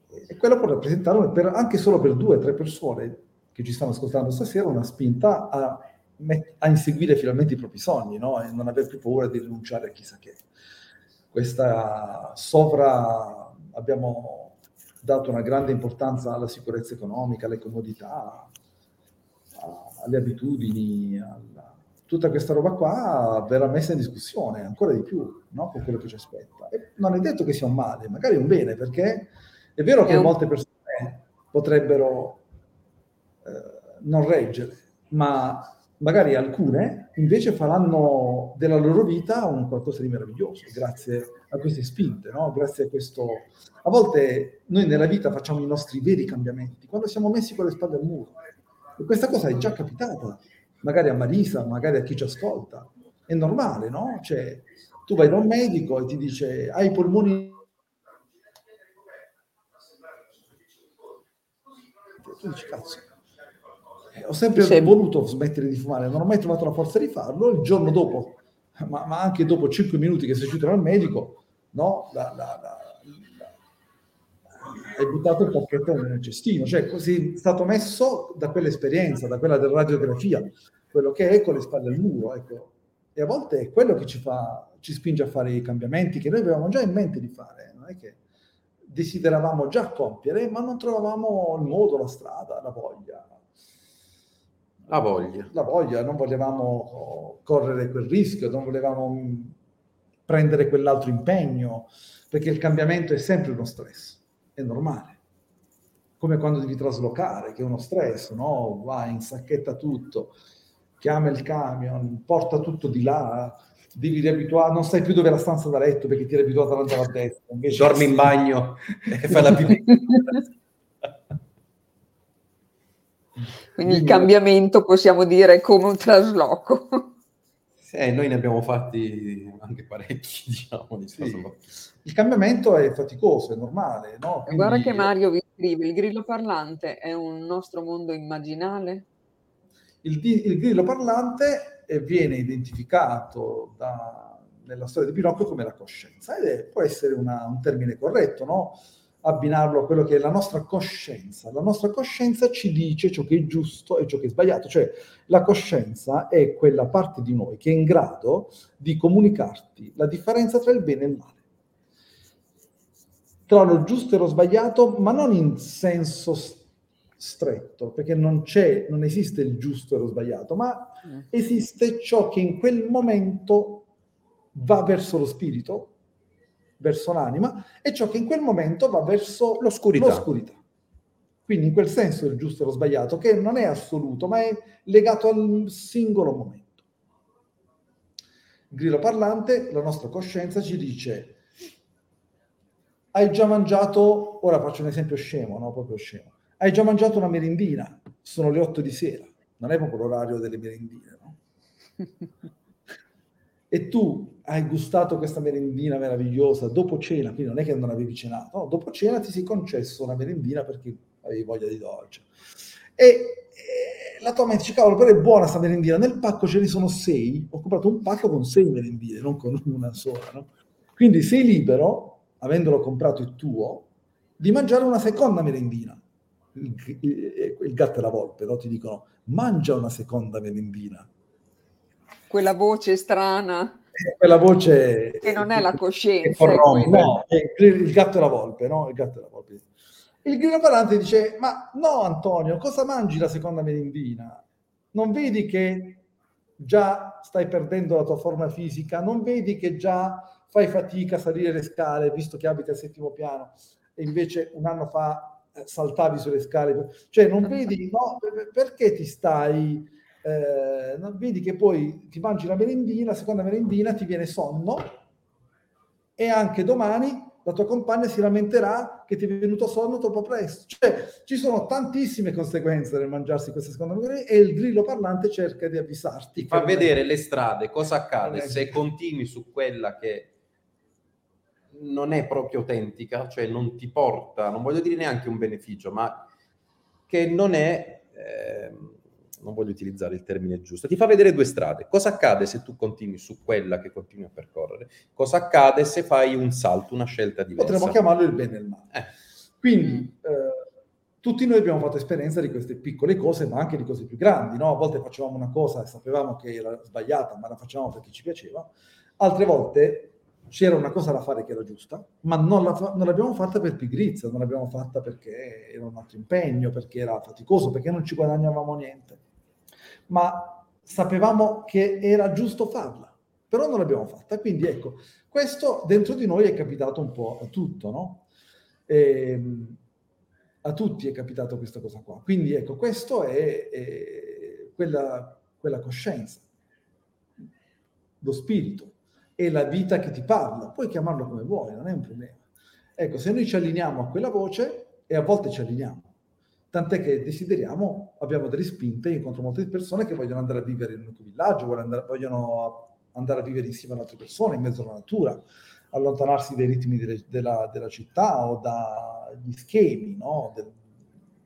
[SPEAKER 3] E quello può rappresentare per, anche solo per due o tre persone che ci stanno ascoltando stasera una spinta a a inseguire finalmente i propri sogni no? e non aver più paura di rinunciare a chissà che. Questa sovra abbiamo dato una grande importanza alla sicurezza economica, alle comodità, alle abitudini, alla... tutta questa roba qua verrà messa in discussione ancora di più no? con quello che ci aspetta. E non è detto che sia un male, magari è un bene, perché è vero che è un... molte persone potrebbero eh, non reggere, ma magari alcune invece faranno della loro vita un qualcosa di meraviglioso, grazie a queste spinte, no? grazie a questo... A volte noi nella vita facciamo i nostri veri cambiamenti, quando siamo messi con le spalle al muro. E questa cosa è già capitata, magari a Marisa, magari a chi ci ascolta. È normale, no? Cioè, tu vai da un medico e ti dice hai i polmoni... Tu dici, cazzo, ho sempre sì. voluto smettere di fumare, non ho mai trovato la forza di farlo. Il giorno dopo, ma, ma anche dopo 5 minuti che sei uscito dal medico, no, la, la, la, hai buttato il pacchetto nel cestino, cioè così è stato messo da quell'esperienza, da quella della radiografia, quello che è con le spalle al muro, ecco. E a volte è quello che ci fa, ci spinge a fare i cambiamenti che noi avevamo già in mente di fare, non è che desideravamo già compiere, ma non trovavamo il modo, la strada, la voglia.
[SPEAKER 2] La voglia.
[SPEAKER 3] La voglia, non volevamo correre quel rischio, non volevamo prendere quell'altro impegno, perché il cambiamento è sempre uno stress, è normale. Come quando devi traslocare, che è uno stress, no? Vai, insacchetta tutto, chiama il camion, porta tutto di là, devi riabituare, non sai più dove è la stanza da letto perché ti eri abituato ad andare a destra.
[SPEAKER 2] Invece Dormi in bagno e fai la pipì.
[SPEAKER 1] Quindi il cambiamento possiamo dire come un trasloco.
[SPEAKER 2] Sì, noi ne abbiamo fatti anche parecchi, diciamo. Di
[SPEAKER 3] sì. Il cambiamento è faticoso, è normale, no?
[SPEAKER 1] Quindi... Guarda che Mario, visto scrive, il grillo parlante è un nostro mondo immaginale?
[SPEAKER 3] Il, il grillo parlante eh, viene identificato da, nella storia di Pinocchio come la coscienza ed è, può essere una, un termine corretto, no? abbinarlo a quello che è la nostra coscienza. La nostra coscienza ci dice ciò che è giusto e ciò che è sbagliato, cioè la coscienza è quella parte di noi che è in grado di comunicarti la differenza tra il bene e il male. Tra lo giusto e lo sbagliato, ma non in senso stretto, perché non c'è, non esiste il giusto e lo sbagliato, ma mm. esiste ciò che in quel momento va verso lo spirito verso l'anima e ciò che in quel momento va verso l'oscurità. l'oscurità. Quindi in quel senso il giusto e lo sbagliato, che non è assoluto, ma è legato al singolo momento. Il grillo parlante, la nostra coscienza ci dice, hai già mangiato, ora faccio un esempio scemo, no? Proprio scemo. Hai già mangiato una merendina, sono le 8 di sera, non è proprio l'orario delle merendine, no? e tu hai gustato questa merendina meravigliosa dopo cena, quindi non è che non avevi cenato, no, dopo cena ti si concesso una merendina perché avevi voglia di dolce. E, e la tua mente dice, cavolo, però è buona questa merendina, nel pacco ce ne sono sei, ho comprato un pacco con sei merendine, non con una sola, no? Quindi sei libero, avendolo comprato il tuo, di mangiare una seconda merendina. Il, il, il gatto e la volpe no? ti dicono, mangia una seconda merendina
[SPEAKER 1] quella voce strana.
[SPEAKER 3] Eh, quella voce...
[SPEAKER 1] Che non è la coscienza.
[SPEAKER 3] È no, il gatto e la volpe, no? Il gatto e la volpe. Il grillo parlante dice, ma no Antonio, cosa mangi la seconda merendina? Non vedi che già stai perdendo la tua forma fisica? Non vedi che già fai fatica a salire le scale, visto che abiti al settimo piano, e invece un anno fa saltavi sulle scale? Cioè, non vedi, no? Perché ti stai eh, vedi che poi ti mangi la merendina, la seconda merendina, ti viene sonno e anche domani la tua compagna si lamenterà che ti è venuto sonno troppo presto. Cioè, ci sono tantissime conseguenze nel mangiarsi questa seconda merendina e il grillo parlante cerca di avvisarti.
[SPEAKER 2] Ti fa vedere le strade, cosa accade se continui su quella che non è proprio autentica, cioè non ti porta, non voglio dire neanche un beneficio, ma che non è... Eh, non voglio utilizzare il termine giusto, ti fa vedere due strade. Cosa accade se tu continui su quella che continui a percorrere? Cosa accade se fai un salto, una scelta diversa?
[SPEAKER 3] Potremmo chiamarlo il bene e il male. Eh. Quindi eh, tutti noi abbiamo fatto esperienza di queste piccole cose, ma anche di cose più grandi. No? A volte facevamo una cosa e sapevamo che era sbagliata, ma la facevamo perché ci piaceva. Altre volte c'era una cosa da fare che era giusta, ma non, la fa- non l'abbiamo fatta per pigrizia, non l'abbiamo fatta perché era un altro impegno, perché era faticoso, perché non ci guadagnavamo niente ma sapevamo che era giusto farla, però non l'abbiamo fatta. Quindi ecco, questo dentro di noi è capitato un po' a tutto, no? E, ehm, a tutti è capitato questa cosa qua. Quindi ecco, questo è, è quella, quella coscienza, lo spirito, è la vita che ti parla. Puoi chiamarlo come vuoi, non è un problema. Ecco, se noi ci alliniamo a quella voce, e a volte ci alliniamo, tant'è che desideriamo, abbiamo delle spinte, io incontro molte persone che vogliono andare a vivere in un villaggio, vogliono andare, vogliono andare a vivere insieme ad altre persone, in mezzo alla natura, allontanarsi dai ritmi delle, della, della, città o dagli schemi, no? De,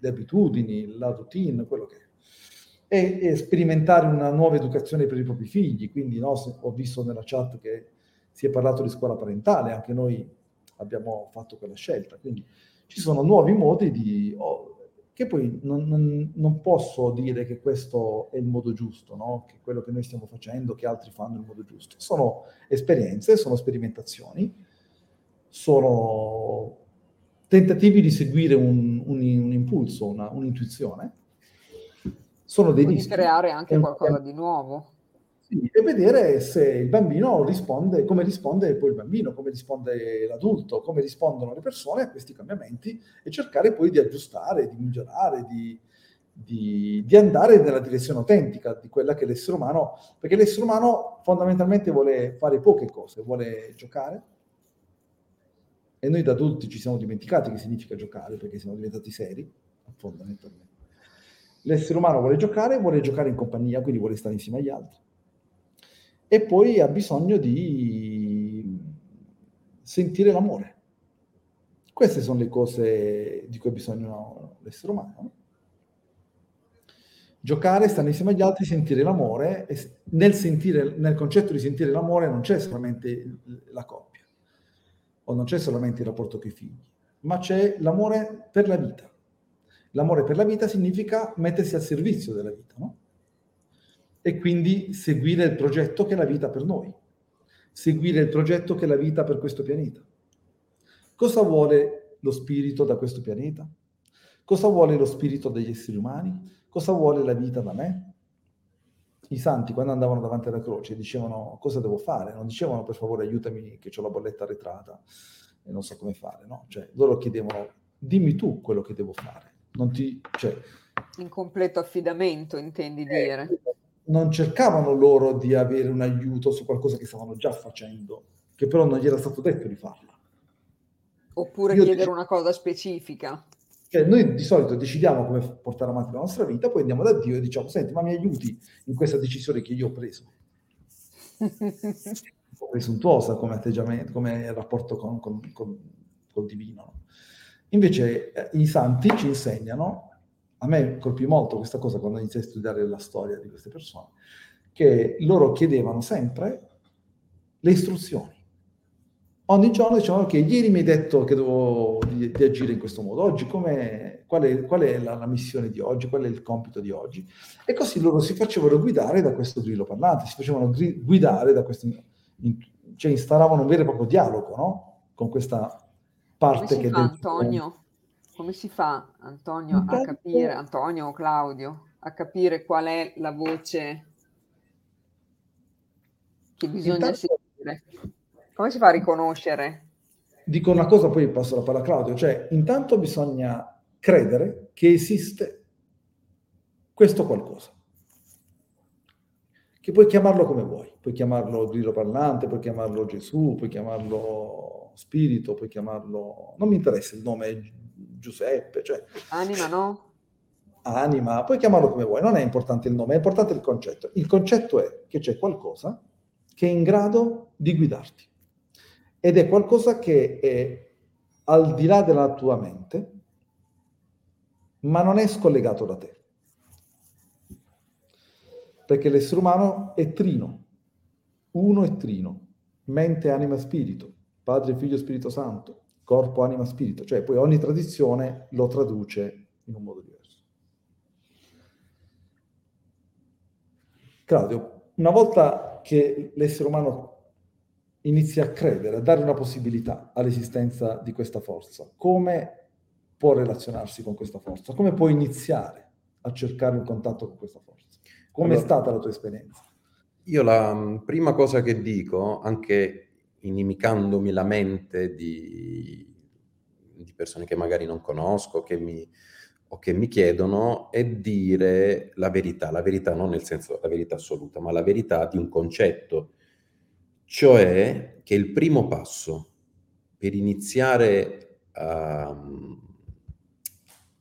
[SPEAKER 3] le abitudini, la routine, quello che è. E, e, sperimentare una nuova educazione per i propri figli. Quindi no, ho visto nella chat che si è parlato di scuola parentale, anche noi abbiamo fatto quella scelta. Quindi ci sono nuovi modi di... Oh, che poi non, non, non, posso dire che questo è il modo giusto, no? che quello che noi stiamo facendo, che altri fanno il modo giusto. Sono esperienze, sono sperimentazioni, sono tentativi di seguire un, un, un impulso, una, un'intuizione. Sono dei
[SPEAKER 1] rischi. creare anche qualcosa di nuovo
[SPEAKER 3] e vedere se il bambino risponde, come risponde poi il bambino, come risponde l'adulto, come rispondono le persone a questi cambiamenti e cercare poi di aggiustare, di migliorare, di, di, di andare nella direzione autentica di quella che l'essere umano, perché l'essere umano fondamentalmente vuole fare poche cose, vuole giocare, e noi da adulti ci siamo dimenticati che significa giocare perché siamo diventati seri, fondamentalmente. L'essere umano vuole giocare, vuole giocare in compagnia, quindi vuole stare insieme agli altri e poi ha bisogno di sentire l'amore. Queste sono le cose di cui ha bisogno l'essere umano. Giocare, stare insieme agli altri, sentire l'amore. E nel, sentire, nel concetto di sentire l'amore non c'è solamente la coppia, o non c'è solamente il rapporto con i figli, ma c'è l'amore per la vita. L'amore per la vita significa mettersi al servizio della vita, no? E quindi seguire il progetto che è la vita per noi, seguire il progetto che è la vita per questo pianeta. Cosa vuole lo spirito da questo pianeta? Cosa vuole lo spirito degli esseri umani? Cosa vuole la vita da me? I santi quando andavano davanti alla croce dicevano cosa devo fare, non dicevano per favore aiutami che ho la bolletta arretrata e non so come fare, no? Cioè loro chiedevano dimmi tu quello che devo fare. Non ti, cioè,
[SPEAKER 1] In completo affidamento intendi eh, dire?
[SPEAKER 3] Non cercavano loro di avere un aiuto su qualcosa che stavano già facendo, che però non gli era stato detto di farla.
[SPEAKER 1] Oppure Io chiedere dico, una cosa specifica.
[SPEAKER 3] Cioè, noi di solito decidiamo come portare avanti la nostra vita, poi andiamo da Dio e diciamo, senti, ma mi aiuti in questa decisione che io ho preso. un po' presuntuosa come atteggiamento, come rapporto con, con, con, col divino. Invece eh, i santi ci insegnano, a me colpì molto questa cosa quando iniziai a studiare la storia di queste persone, che loro chiedevano sempre le istruzioni ogni giorno diciamo che ieri mi hai detto che devo di, di agire in questo modo, oggi qual è, qual è la, la, missione di oggi, qual è il compito di oggi? E così loro si facevano guidare da questo grillo parlante, si facevano guidare da questo, cioè instauravano un vero e proprio dialogo, no? Con questa parte
[SPEAKER 1] Come
[SPEAKER 3] che...
[SPEAKER 1] Fa, Antonio, come si fa Antonio a capire, Antonio o Claudio, a capire qual è la voce che bisogna Intanto, sentire? Come si fa a riconoscere?
[SPEAKER 3] Dico una cosa, poi passo la parola a Claudio, cioè intanto bisogna credere che esiste questo qualcosa. Che puoi chiamarlo come vuoi, puoi chiamarlo grillo parlante, puoi chiamarlo Gesù, puoi chiamarlo spirito, puoi chiamarlo... Non mi interessa il nome Giuseppe, cioè...
[SPEAKER 1] Anima, no?
[SPEAKER 3] Anima, puoi chiamarlo come vuoi, non è importante il nome, è importante il concetto. Il concetto è che c'è qualcosa che è in grado di guidarti ed è qualcosa che è al di là della tua mente, ma non è scollegato da te. Perché l'essere umano è trino, uno è trino, mente, anima, spirito, padre, figlio, spirito santo, corpo, anima, spirito, cioè poi ogni tradizione lo traduce in un modo diverso. Claudio, una volta che l'essere umano inizia a credere, a dare una possibilità all'esistenza di questa forza. Come può relazionarsi con questa forza? Come può iniziare a cercare un contatto con questa forza? Come allora, è stata la tua esperienza?
[SPEAKER 2] Io la mm, prima cosa che dico, anche inimicandomi la mente di, di persone che magari non conosco che mi, o che mi chiedono, è dire la verità, la verità non nel senso la verità assoluta, ma la verità di un concetto. Cioè che il primo passo per iniziare a,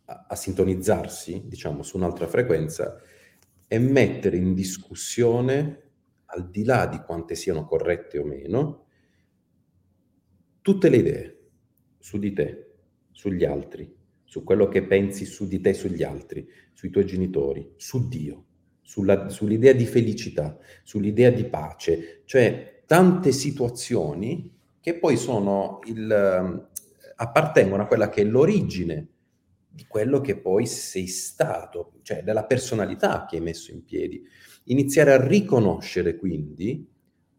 [SPEAKER 2] a, a sintonizzarsi, diciamo, su un'altra frequenza, è mettere in discussione, al di là di quante siano corrette o meno, tutte le idee su di te, sugli altri, su quello che pensi su di te e sugli altri, sui tuoi genitori, su Dio, sulla, sull'idea di felicità, sull'idea di pace, cioè tante situazioni che poi sono il, ehm, appartengono a quella che è l'origine di quello che poi sei stato, cioè della personalità che hai messo in piedi. Iniziare a riconoscere quindi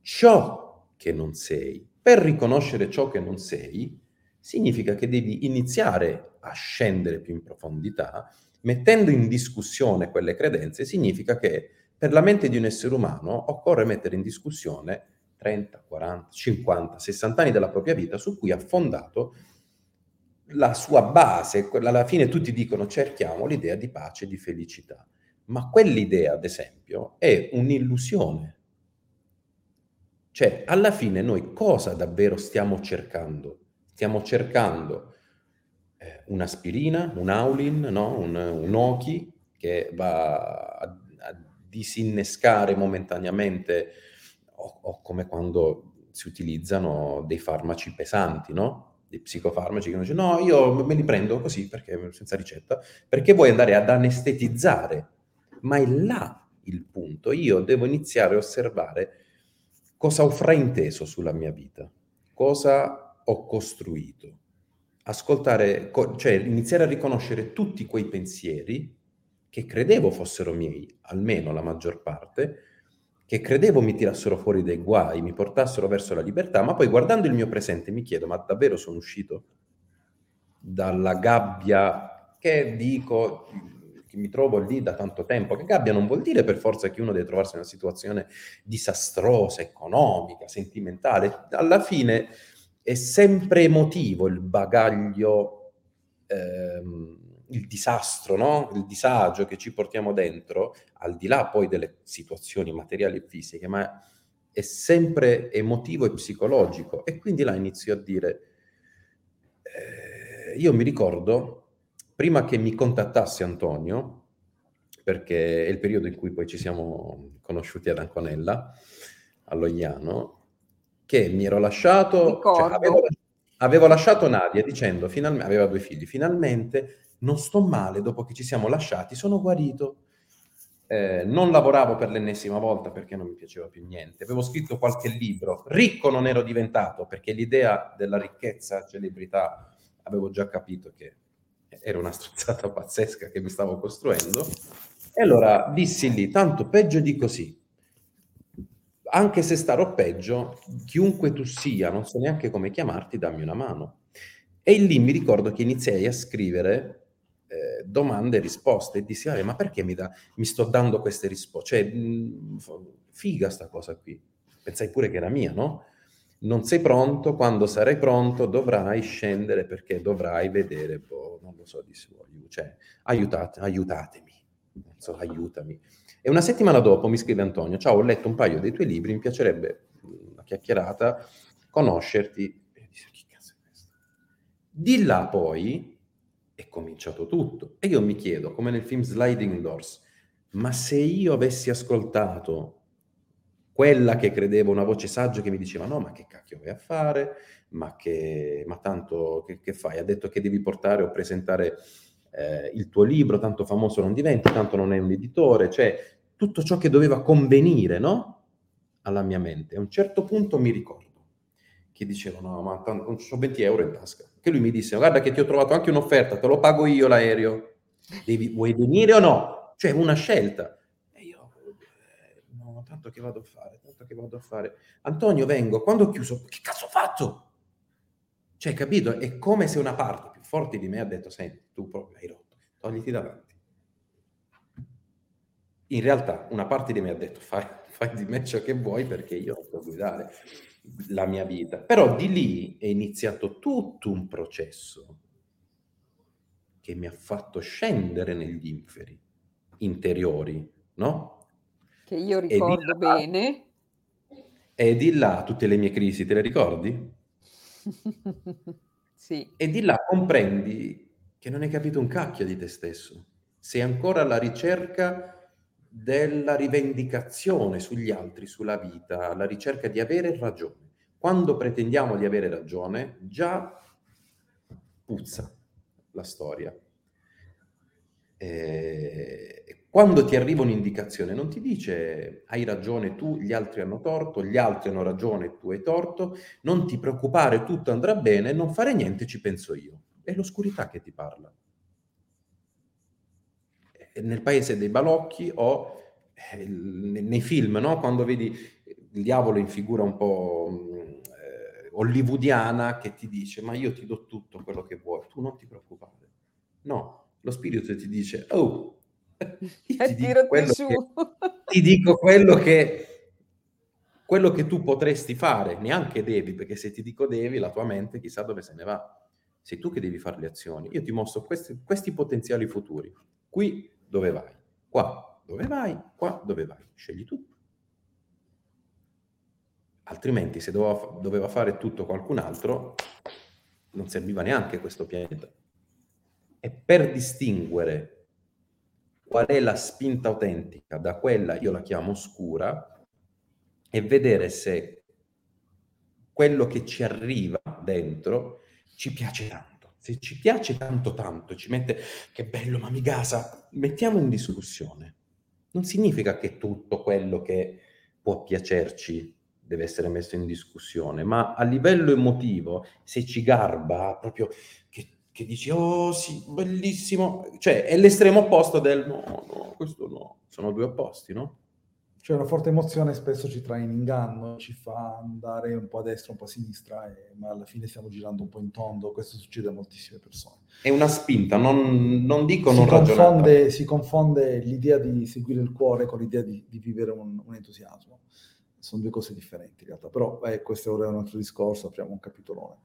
[SPEAKER 2] ciò che non sei. Per riconoscere ciò che non sei, significa che devi iniziare a scendere più in profondità, mettendo in discussione quelle credenze, significa che per la mente di un essere umano occorre mettere in discussione 30, 40, 50, 60 anni della propria vita su cui ha fondato la sua base. Alla fine tutti dicono cerchiamo l'idea di pace e di felicità, ma quell'idea, ad esempio, è un'illusione. Cioè, alla fine noi cosa davvero stiamo cercando? Stiamo cercando eh, un'aspirina, un Aulin, no? un, un Oki che va a, a disinnescare momentaneamente o, o come quando si utilizzano dei farmaci pesanti, no? dei psicofarmaci che dice no, io me li prendo così perché senza ricetta, perché vuoi andare ad anestetizzare, ma è là il punto. Io devo iniziare a osservare cosa ho frainteso sulla mia vita, cosa ho costruito, ascoltare, cioè iniziare a riconoscere tutti quei pensieri che credevo fossero miei, almeno la maggior parte, che credevo mi tirassero fuori dai guai, mi portassero verso la libertà, ma poi guardando il mio presente mi chiedo, ma davvero sono uscito dalla gabbia? Che dico, che mi trovo lì da tanto tempo, che gabbia non vuol dire per forza che uno deve trovarsi in una situazione disastrosa, economica, sentimentale, alla fine è sempre emotivo il bagaglio, ehm, il disastro, no? il disagio che ci portiamo dentro, al di là poi delle situazioni materiali e fisiche, ma è sempre emotivo e psicologico. E quindi là inizio a dire, eh, io mi ricordo, prima che mi contattasse Antonio, perché è il periodo in cui poi ci siamo conosciuti ad Anconella, a Logliano, che mi ero lasciato, cioè, avevo, avevo, lasciato Nadia dicendo, finalmente, aveva due figli, finalmente non sto male dopo che ci siamo lasciati, sono guarito. Eh, non lavoravo per l'ennesima volta perché non mi piaceva più niente. Avevo scritto qualche libro, ricco non ero diventato perché l'idea della ricchezza, celebrità, avevo già capito che era una strozzata pazzesca che mi stavo costruendo. E allora dissi lì, tanto peggio di così, anche se starò peggio, chiunque tu sia, non so neanche come chiamarti, dammi una mano. E lì mi ricordo che iniziai a scrivere eh, domande e risposte e dissi, ma perché mi, da, mi, sto dando queste risposte? Cioè, mh, figa sta cosa qui. Pensai pure che era mia, no? Non sei pronto, quando sarai pronto dovrai scendere perché dovrai vedere, boh, non lo so, dissi, cioè, aiutate, aiutatemi, non so, aiutami. E una settimana dopo mi scrive Antonio, ciao, ho letto un paio dei tuoi libri, mi piacerebbe una chiacchierata, conoscerti. Di là poi è cominciato tutto. E io mi chiedo, come nel film Sliding Doors, ma se io avessi ascoltato quella che credevo una voce saggia che mi diceva no, ma che cacchio vai a fare? Ma, che, ma tanto che, che fai? Ha detto che devi portare o presentare eh, il tuo libro, tanto famoso non diventi, tanto non è un editore, cioè tutto ciò che doveva convenire, no? Alla mia mente. A un certo punto mi ricordo che dicevano, no, ma tanto, ho 20 euro in tasca. Che lui mi disse, guarda che ti ho trovato anche un'offerta, te lo pago io l'aereo. Devi, vuoi venire o no? Cioè una scelta. Tanto che vado a fare, tanto che vado a fare. Antonio, vengo, quando ho chiuso, che cazzo ho fatto? Cioè, capito? È come se una parte più forte di me ha detto, senti, tu proprio hai rotto, togliti davanti. In realtà una parte di me ha detto, fai, fai di me ciò che vuoi perché io so guidare la mia vita. Però di lì è iniziato tutto un processo che mi ha fatto scendere negli inferi interiori, no?
[SPEAKER 1] Che io ricordo e là, bene.
[SPEAKER 2] E di là tutte le mie crisi, te le ricordi?
[SPEAKER 1] sì.
[SPEAKER 2] E di là comprendi che non hai capito un cacchio di te stesso. Sei ancora alla ricerca della rivendicazione sugli altri, sulla vita, la ricerca di avere ragione. Quando pretendiamo di avere ragione, già puzza la storia. E quando ti arriva un'indicazione, non ti dice hai ragione tu, gli altri hanno torto, gli altri hanno ragione, tu hai torto, non ti preoccupare, tutto andrà bene, non fare niente, ci penso io. È l'oscurità che ti parla nel paese dei balocchi o eh, nei film, no? quando vedi il diavolo in figura un po' eh, hollywoodiana che ti dice ma io ti do tutto quello che vuoi, tu non ti preoccupare. No, lo spirito ti dice oh,
[SPEAKER 1] ti, dico quello che,
[SPEAKER 2] ti dico quello che quello che tu potresti fare, neanche devi, perché se ti dico devi, la tua mente chissà dove se ne va. Sei tu che devi fare le azioni. Io ti mostro questi, questi potenziali futuri. Qui dove vai? Qua dove vai? Qua dove vai? Scegli tu. Altrimenti, se doveva, doveva fare tutto qualcun altro, non serviva neanche questo pianeta. E per distinguere qual è la spinta autentica. Da quella, io la chiamo oscura, e vedere se quello che ci arriva dentro ci piace tanto, se ci piace tanto tanto, ci mette che bello, ma mi gasa, mettiamo in discussione. Non significa che tutto quello che può piacerci deve essere messo in discussione, ma a livello emotivo, se ci garba proprio che, che dici, oh sì, bellissimo, cioè è l'estremo opposto del no, no, questo no, sono due opposti, no?
[SPEAKER 3] Cioè una forte emozione spesso ci trae in inganno, ci fa andare un po' a destra, un po' a sinistra, e, ma alla fine stiamo girando un po' in tondo. Questo succede a moltissime persone.
[SPEAKER 2] È una spinta, non, non dico
[SPEAKER 3] si
[SPEAKER 2] non
[SPEAKER 3] confonde, si confonde l'idea di seguire il cuore con l'idea di, di vivere un, un, entusiasmo. Sono due cose differenti in realtà, però eh, questo è un altro discorso, apriamo un capitolone.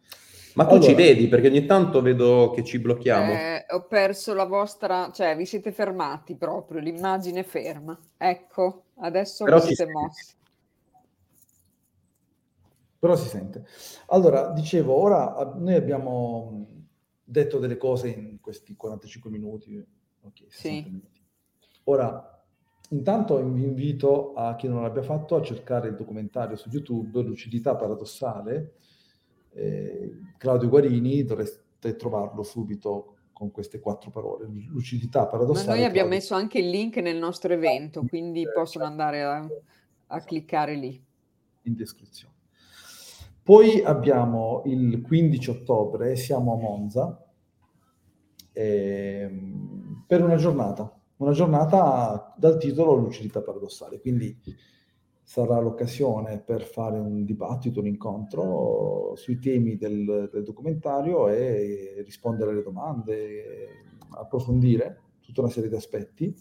[SPEAKER 2] Ma tu allora, ci vedi? Perché ogni tanto vedo che ci blocchiamo.
[SPEAKER 1] Eh, ho perso la vostra... cioè vi siete fermati proprio, l'immagine ferma. Ecco, adesso Però vi siete mossi.
[SPEAKER 3] Però si sente. Allora, dicevo, ora noi abbiamo detto delle cose in questi 45 minuti. Okay, sì. minuti. Ora, intanto vi invito a chi non l'abbia fatto a cercare il documentario su YouTube, Lucidità paradossale, eh, Claudio Guarini, dovreste trovarlo subito con queste quattro parole, lucidità paradossale.
[SPEAKER 1] Ma noi abbiamo Claudio... messo anche il link nel nostro evento, quindi eh, possono andare a, a cliccare lì.
[SPEAKER 3] In descrizione. Poi abbiamo il 15 ottobre, siamo a Monza, eh, per una giornata, una giornata dal titolo Lucidità paradossale, quindi sarà l'occasione per fare un dibattito, un incontro sui temi del, del documentario e rispondere alle domande, approfondire tutta una serie di aspetti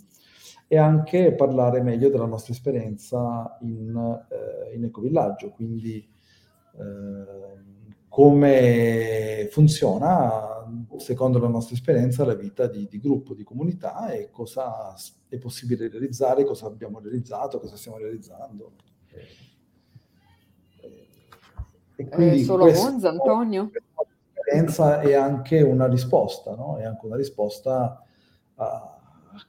[SPEAKER 3] e anche parlare meglio della nostra esperienza in, eh, in ecovillaggio, quindi eh, come funziona secondo la nostra esperienza la vita di, di, gruppo, di comunità e cosa è possibile realizzare, cosa abbiamo realizzato, cosa stiamo realizzando.
[SPEAKER 1] E quindi eh, solo Monza, Antonio?
[SPEAKER 3] L'esperienza è anche una risposta, no? È anche una risposta a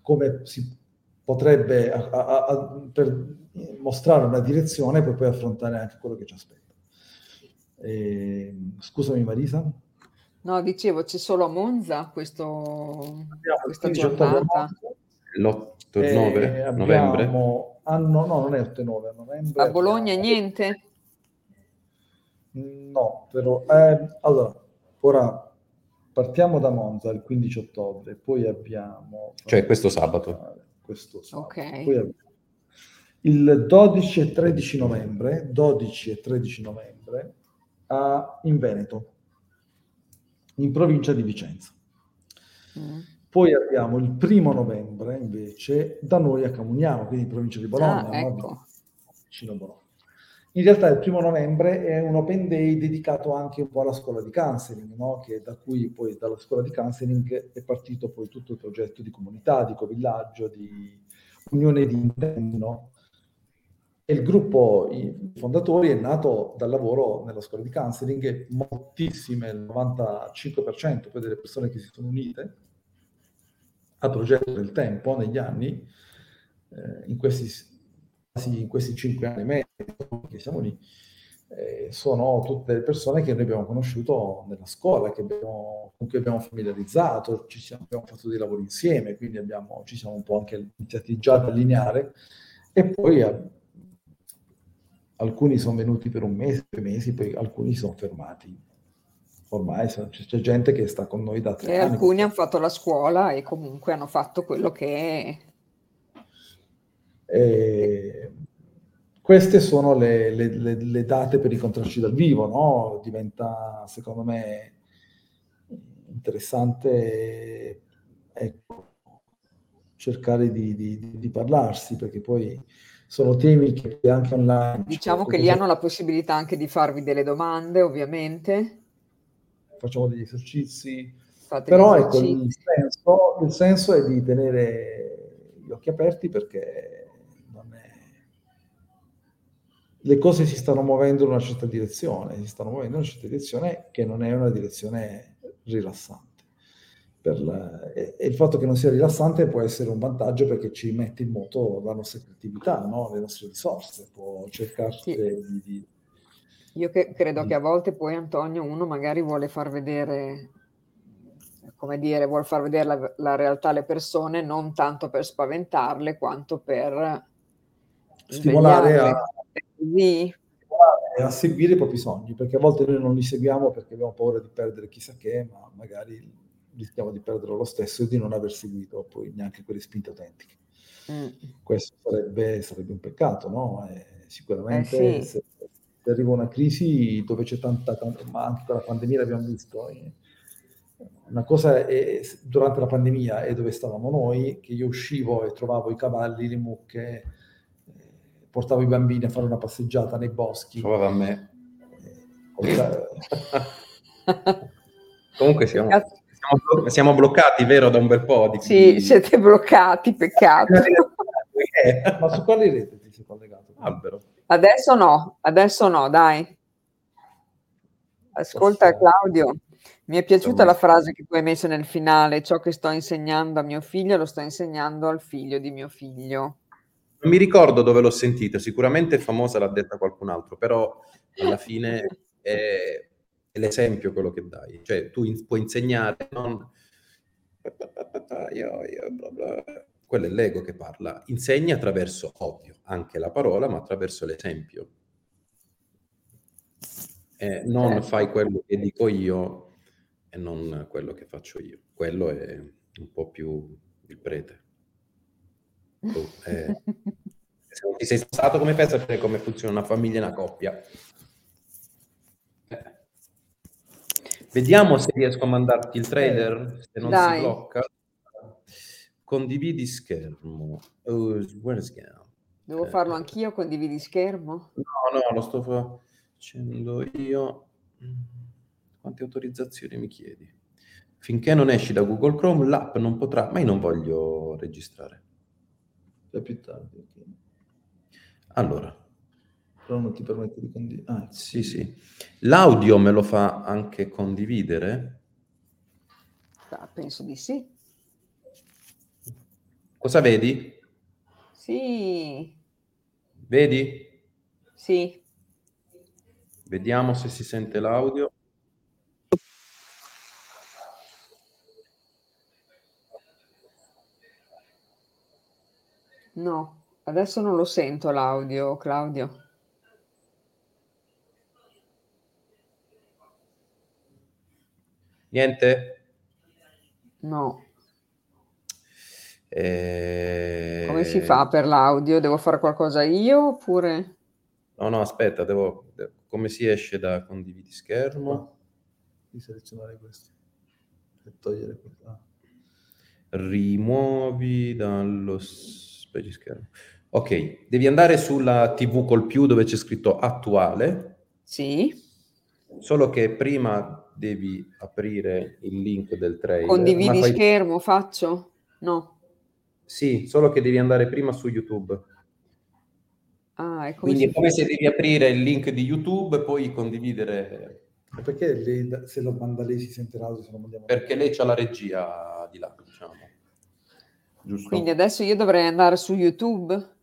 [SPEAKER 3] come si potrebbe, a, a, a, per mostrare una direzione per poi affrontare anche quello che ci aspetta. Eh, scusami Marisa.
[SPEAKER 1] No, dicevo, c'è solo a Monza questo, questa giornata.
[SPEAKER 2] L'8 e 9 eh, novembre?
[SPEAKER 3] Ah, no, no, non è 8 e 9 novembre.
[SPEAKER 1] A Bologna abbiamo... niente?
[SPEAKER 3] No, però... Eh, allora, ora partiamo da Monza il 15 ottobre, poi abbiamo...
[SPEAKER 2] Cioè questo sabato.
[SPEAKER 3] Questo sabato. Okay. Poi abbiamo il 12 e 13 novembre, 12 e 13 novembre a, in Veneto, in provincia di Vicenza. Mm. Poi abbiamo il primo novembre invece da noi a Camugnano, quindi in provincia di Bologna, ah, ecco. no? vicino Bologna. In realtà il primo novembre è un open day dedicato anche un po' alla scuola di counseling, no? che da cui poi dalla scuola di counseling è partito poi tutto il progetto di comunità, di covillaggio, di unione di intenti, no? E il gruppo i fondatori è nato dal lavoro nella scuola di counseling e moltissime, il 95% poi delle persone che si sono unite al progetto del tempo negli anni, eh, in, questi, in questi cinque anni e mezzo che siamo lì, eh, sono tutte le persone che noi abbiamo conosciuto nella scuola, abbiamo, con cui abbiamo familiarizzato, ci siamo, abbiamo fatto dei lavori insieme, quindi abbiamo, ci siamo un po' anche iniziati già ad allineare. E poi alcuni sono venuti per un mese, due mesi, poi alcuni sono fermati. Ormai c'è gente che sta con noi da tre
[SPEAKER 1] e
[SPEAKER 3] anni.
[SPEAKER 1] alcuni hanno fatto la scuola e comunque hanno fatto quello che.
[SPEAKER 3] E queste sono le, le, le, le, date per incontrarci dal vivo, no? Diventa, secondo me, interessante ecco, cercare di, di, di parlarsi, perché poi sono temi che anche online...
[SPEAKER 1] Diciamo che lì hanno la possibilità anche di farvi delle domande, ovviamente.
[SPEAKER 3] Facciamo degli esercizi. Fate Però ecco, il senso, il senso è di tenere gli occhi aperti perché le cose si stanno muovendo in una certa direzione, si stanno muovendo in una certa direzione che non è una direzione rilassante la, e, il fatto che non sia rilassante può essere un vantaggio perché ci mette in moto la nostra creatività, no? le nostre risorse, può cercarci sì. di, di,
[SPEAKER 1] Io che, credo che a volte poi Antonio uno magari vuole far vedere, come dire, vuole far vedere la, la realtà alle persone non tanto per spaventarle quanto per
[SPEAKER 3] stimolare a, sì. a, seguire i propri sogni, perché a volte noi non li seguiamo perché abbiamo paura di perdere chissà che, ma magari rischiamo di perderlo lo stesso e di non aver seguito poi neanche quelle spinte autentiche. Mm. Questo sarebbe, sarebbe, un peccato, no? E sicuramente eh sì. se, se, arriva una crisi dove c'è tanta, tanta, ma anche con la pandemia l'abbiamo visto, eh, una cosa è durante la pandemia è dove stavamo noi, che io uscivo e trovavo i cavalli, le mucche, eh, portavo i bambini a fare una passeggiata nei boschi.
[SPEAKER 2] Trovava a me. Eh, Comunque siamo, siamo, siamo, bloccati, vero, da un bel po'? Di,
[SPEAKER 1] sì, siete bloccati, peccato.
[SPEAKER 3] Ma su quali rete ti sei collegato?
[SPEAKER 2] Albero.
[SPEAKER 1] Adesso no, adesso no, dai. Ascolta. Claudio, mi è piaciuta la frase che tu hai messo nel finale, ciò che sto insegnando a mio figlio lo sto insegnando al figlio di mio figlio.
[SPEAKER 2] Non mi ricordo dove l'ho sentita, sicuramente famosa l'ha detta qualcun altro, però alla fine è, è l'esempio quello che dai. Cioè tu in, puoi insegnare, non... Quello è l'ego che parla. Insegni attraverso, ovvio, anche la parola, ma attraverso l'esempio. Eh, non certo. fai quello che dico io e non quello che faccio io. Quello è un po' più il prete. Tu, eh, se non ti sei stato come pensa come funziona una famiglia e una coppia. Eh. Vediamo se riesco a mandarti il trailer, se non Dai. si blocca. Condividi schermo. Oh,
[SPEAKER 1] Devo eh. farlo anch'io, condividi schermo?
[SPEAKER 2] No, no, lo sto facendo io. Quante autorizzazioni mi chiedi? Finché non esci da Google Chrome, l'app non potrà, ma io non voglio registrare.
[SPEAKER 3] Da più tardi.
[SPEAKER 2] Allora.
[SPEAKER 3] Però non ti permette di condividere. Ah,
[SPEAKER 2] sì, sì. L'audio me lo fa anche condividere?
[SPEAKER 1] Ah, penso di sì.
[SPEAKER 2] Cosa vedi?
[SPEAKER 1] Sì.
[SPEAKER 2] Vedi?
[SPEAKER 1] Sì.
[SPEAKER 2] Vediamo se si sente l'audio.
[SPEAKER 1] No, adesso non lo sento l'audio, Claudio.
[SPEAKER 2] Niente?
[SPEAKER 1] No.
[SPEAKER 2] Eh...
[SPEAKER 1] Come si fa per l'audio? Devo fare qualcosa io oppure...
[SPEAKER 2] No, no, aspetta, devo... come si esce da condividi schermo?
[SPEAKER 3] Di selezionare questo e togliere questo. Ah.
[SPEAKER 2] Rimuovi dallo specie schermo. Ok, devi andare sulla TV col più dove c'è scritto attuale.
[SPEAKER 1] Sì.
[SPEAKER 2] Solo che prima devi aprire il link del trailer.
[SPEAKER 1] Condividi fai... schermo, faccio? No.
[SPEAKER 2] Sì, solo che devi andare prima su YouTube.
[SPEAKER 1] Ah, è
[SPEAKER 2] Quindi è come se devi aprire il link di YouTube e poi condividere.
[SPEAKER 3] Perché lei, se lo manda lei si sente l'audio? Se lo mandiamo
[SPEAKER 2] Perché lei c'ha la regia di là, diciamo.
[SPEAKER 1] Giusto? Quindi adesso io dovrei andare su YouTube?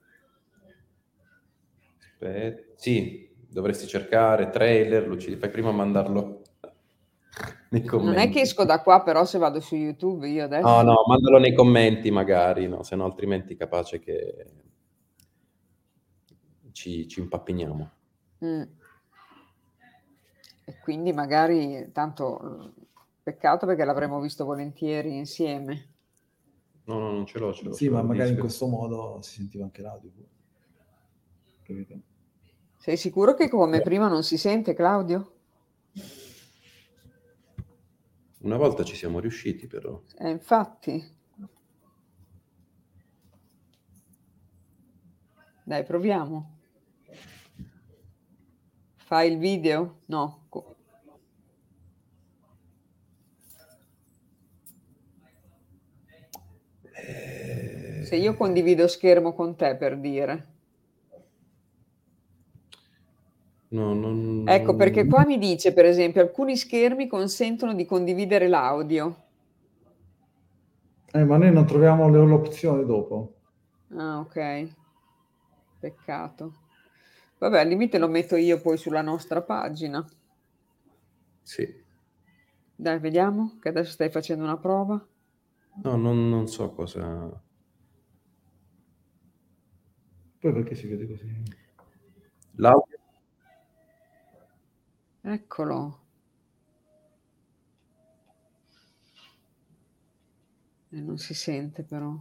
[SPEAKER 2] Aspetta. Sì, dovresti cercare trailer, lo ci fai prima mandarlo
[SPEAKER 1] nei commenti. Non è che esco da qua, però se vado su YouTube io adesso...
[SPEAKER 2] No, no, mandalo nei commenti magari, no? se no altrimenti capace che ci, ci impappiniamo. Mm.
[SPEAKER 1] E quindi magari, tanto peccato perché l'avremmo visto volentieri insieme.
[SPEAKER 2] No, no, non ce l'ho. Ce l'ho
[SPEAKER 3] sì, ma magari in questo modo si sentiva anche l'audio.
[SPEAKER 1] Capito? Sei sicuro che come prima non si sente, Claudio?
[SPEAKER 2] Una volta ci siamo riusciti, però.
[SPEAKER 1] Eh, infatti. Dai, proviamo. Fai il video? No. Se io condivido schermo con te, per dire.
[SPEAKER 2] No, non...
[SPEAKER 1] Ecco, perché qua mi dice, per esempio, alcuni schermi consentono di condividere l'audio.
[SPEAKER 3] Eh, ma noi non troviamo l'opzione dopo.
[SPEAKER 1] Ah, ok. Peccato. Vabbè, al limite lo metto io poi sulla nostra pagina.
[SPEAKER 2] Sì.
[SPEAKER 1] Dai, vediamo che adesso stai facendo una prova.
[SPEAKER 2] No, non, non so cosa...
[SPEAKER 3] Poi perché si vede così?
[SPEAKER 2] L'audio?
[SPEAKER 1] Eccolo. E non si sente però.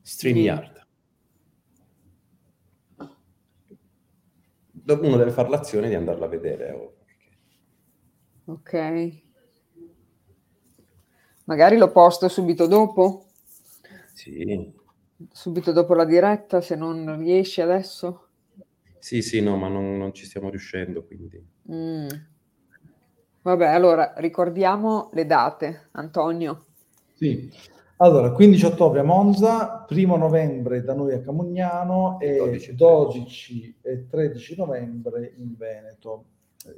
[SPEAKER 2] StreamYard. Uno deve fare l'azione di andarla a vedere. oh.
[SPEAKER 1] Ok. Magari lo posto subito dopo,
[SPEAKER 2] Sì,
[SPEAKER 1] subito dopo la diretta, se non riesci adesso.
[SPEAKER 2] sì, sì, no, ma non, non ci stiamo riuscendo, quindi...
[SPEAKER 1] Mm. Vabbè, allora ricordiamo le date, Antonio.
[SPEAKER 3] Sì. Allora, 15 ottobre a Monza, 1 novembre da noi a Camugnano e
[SPEAKER 2] 12
[SPEAKER 3] 12 e 13 novembre in Veneto,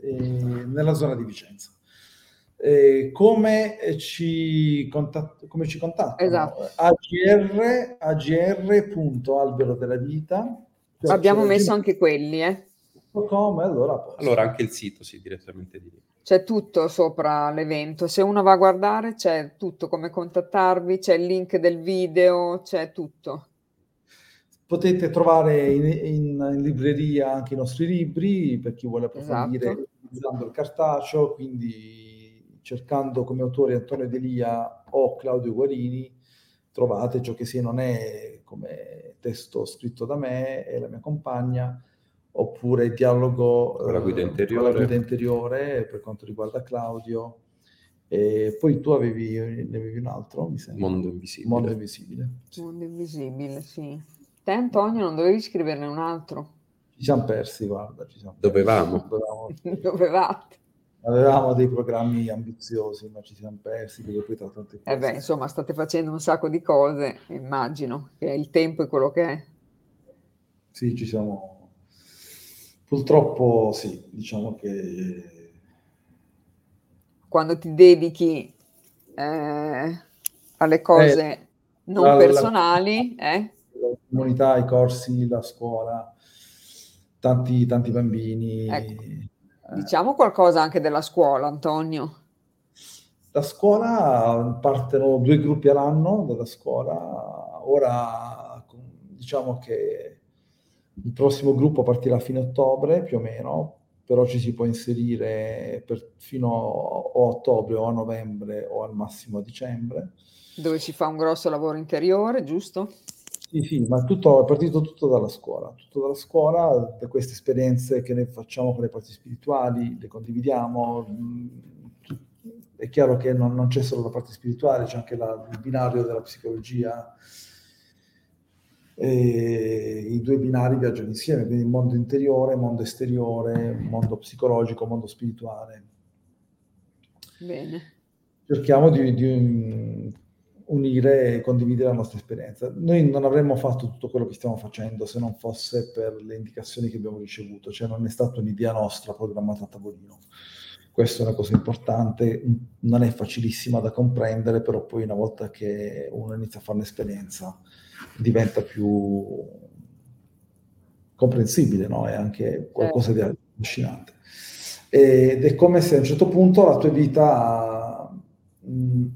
[SPEAKER 3] eh, nella zona di Vicenza. Eh, come ci, contat- come ci contattano?
[SPEAKER 1] Esatto.
[SPEAKER 3] agr, agr.albero della vita.
[SPEAKER 1] Abbiamo messo anche quelli, eh.
[SPEAKER 3] Come allora, a posto.
[SPEAKER 2] Allora, anche il sito, sì, direttamente di lì.
[SPEAKER 1] C'è tutto sopra l'evento. Se uno va a guardare, c'è tutto, come contattarvi, c'è il link del video, c'è tutto.
[SPEAKER 3] Potete trovare in, in- in libreria anche i nostri libri per chi vuole approfondire
[SPEAKER 1] Esatto.
[SPEAKER 3] utilizzando il cartaceo, quindi cercando come autori Antonio Delia o Claudio Guarini trovate ciò che sia non è come testo scritto da me e la mia compagna oppure il dialogo
[SPEAKER 2] Con la guida
[SPEAKER 3] eh,
[SPEAKER 2] interiore.
[SPEAKER 3] la guida interiore per quanto riguarda Claudio e poi tu avevi, ne avevi un altro mi sembra
[SPEAKER 2] Mondo invisibile.
[SPEAKER 3] Mondo Invisibile Sì.
[SPEAKER 1] Mondo invisibile, sì. Te, Antonio, non dovevi scriverne un altro.
[SPEAKER 3] Ci siamo persi, guarda. Ci siamo persi.
[SPEAKER 2] Dovevamo.
[SPEAKER 3] Dovevamo-
[SPEAKER 1] Dovevate.
[SPEAKER 3] Avevamo dei programmi ambiziosi, ma ci siamo persi perché poi tra tante cose.
[SPEAKER 1] Eh beh, insomma, state facendo un sacco di cose, immagino che il tempo è quello che è.
[SPEAKER 3] Sì, ci siamo. Purtroppo sì, diciamo che
[SPEAKER 1] Quando ti dedichi eh, alle cose non
[SPEAKER 3] la- la-
[SPEAKER 1] personali, eh?
[SPEAKER 3] la comunità, i corsi, la scuola, tanti, tanti bambini.
[SPEAKER 1] Ecco.
[SPEAKER 3] Eh,
[SPEAKER 1] diciamo qualcosa anche della scuola, Antonio.
[SPEAKER 3] La scuola partono due gruppi all'anno dalla scuola, ora diciamo che il prossimo gruppo partirà a fine ottobre più o meno, però ci si può inserire per- fino a ottobre o a novembre o al massimo a dicembre.
[SPEAKER 1] dove si fa un grosso lavoro interiore, giusto?
[SPEAKER 3] Sì, sì, ma tutto, è partito tutto dalla scuola, tutto dalla scuola, da queste esperienze che noi facciamo con le parti spirituali, le condividiamo. mm, È chiaro che non, non c'è solo la parte spirituale, c'è anche la- il binario della psicologia. E I due binari viaggiano insieme, quindi il mondo interiore, mondo esteriore, mondo psicologico, mondo spirituale.
[SPEAKER 1] Bene.
[SPEAKER 3] cerchiamo di, di, unire e condividere la nostra esperienza. Noi non avremmo fatto tutto quello che stiamo facendo se non fosse per le indicazioni che abbiamo ricevuto, cioè non è stata un'idea nostra programmata a tavolino. Questa è una cosa importante, non è facilissima da comprendere, però poi una volta che uno inizia a fare un'esperienza diventa più comprensibile, no? È anche qualcosa di affascinante. Ed è come se a un certo punto la tua vita mh,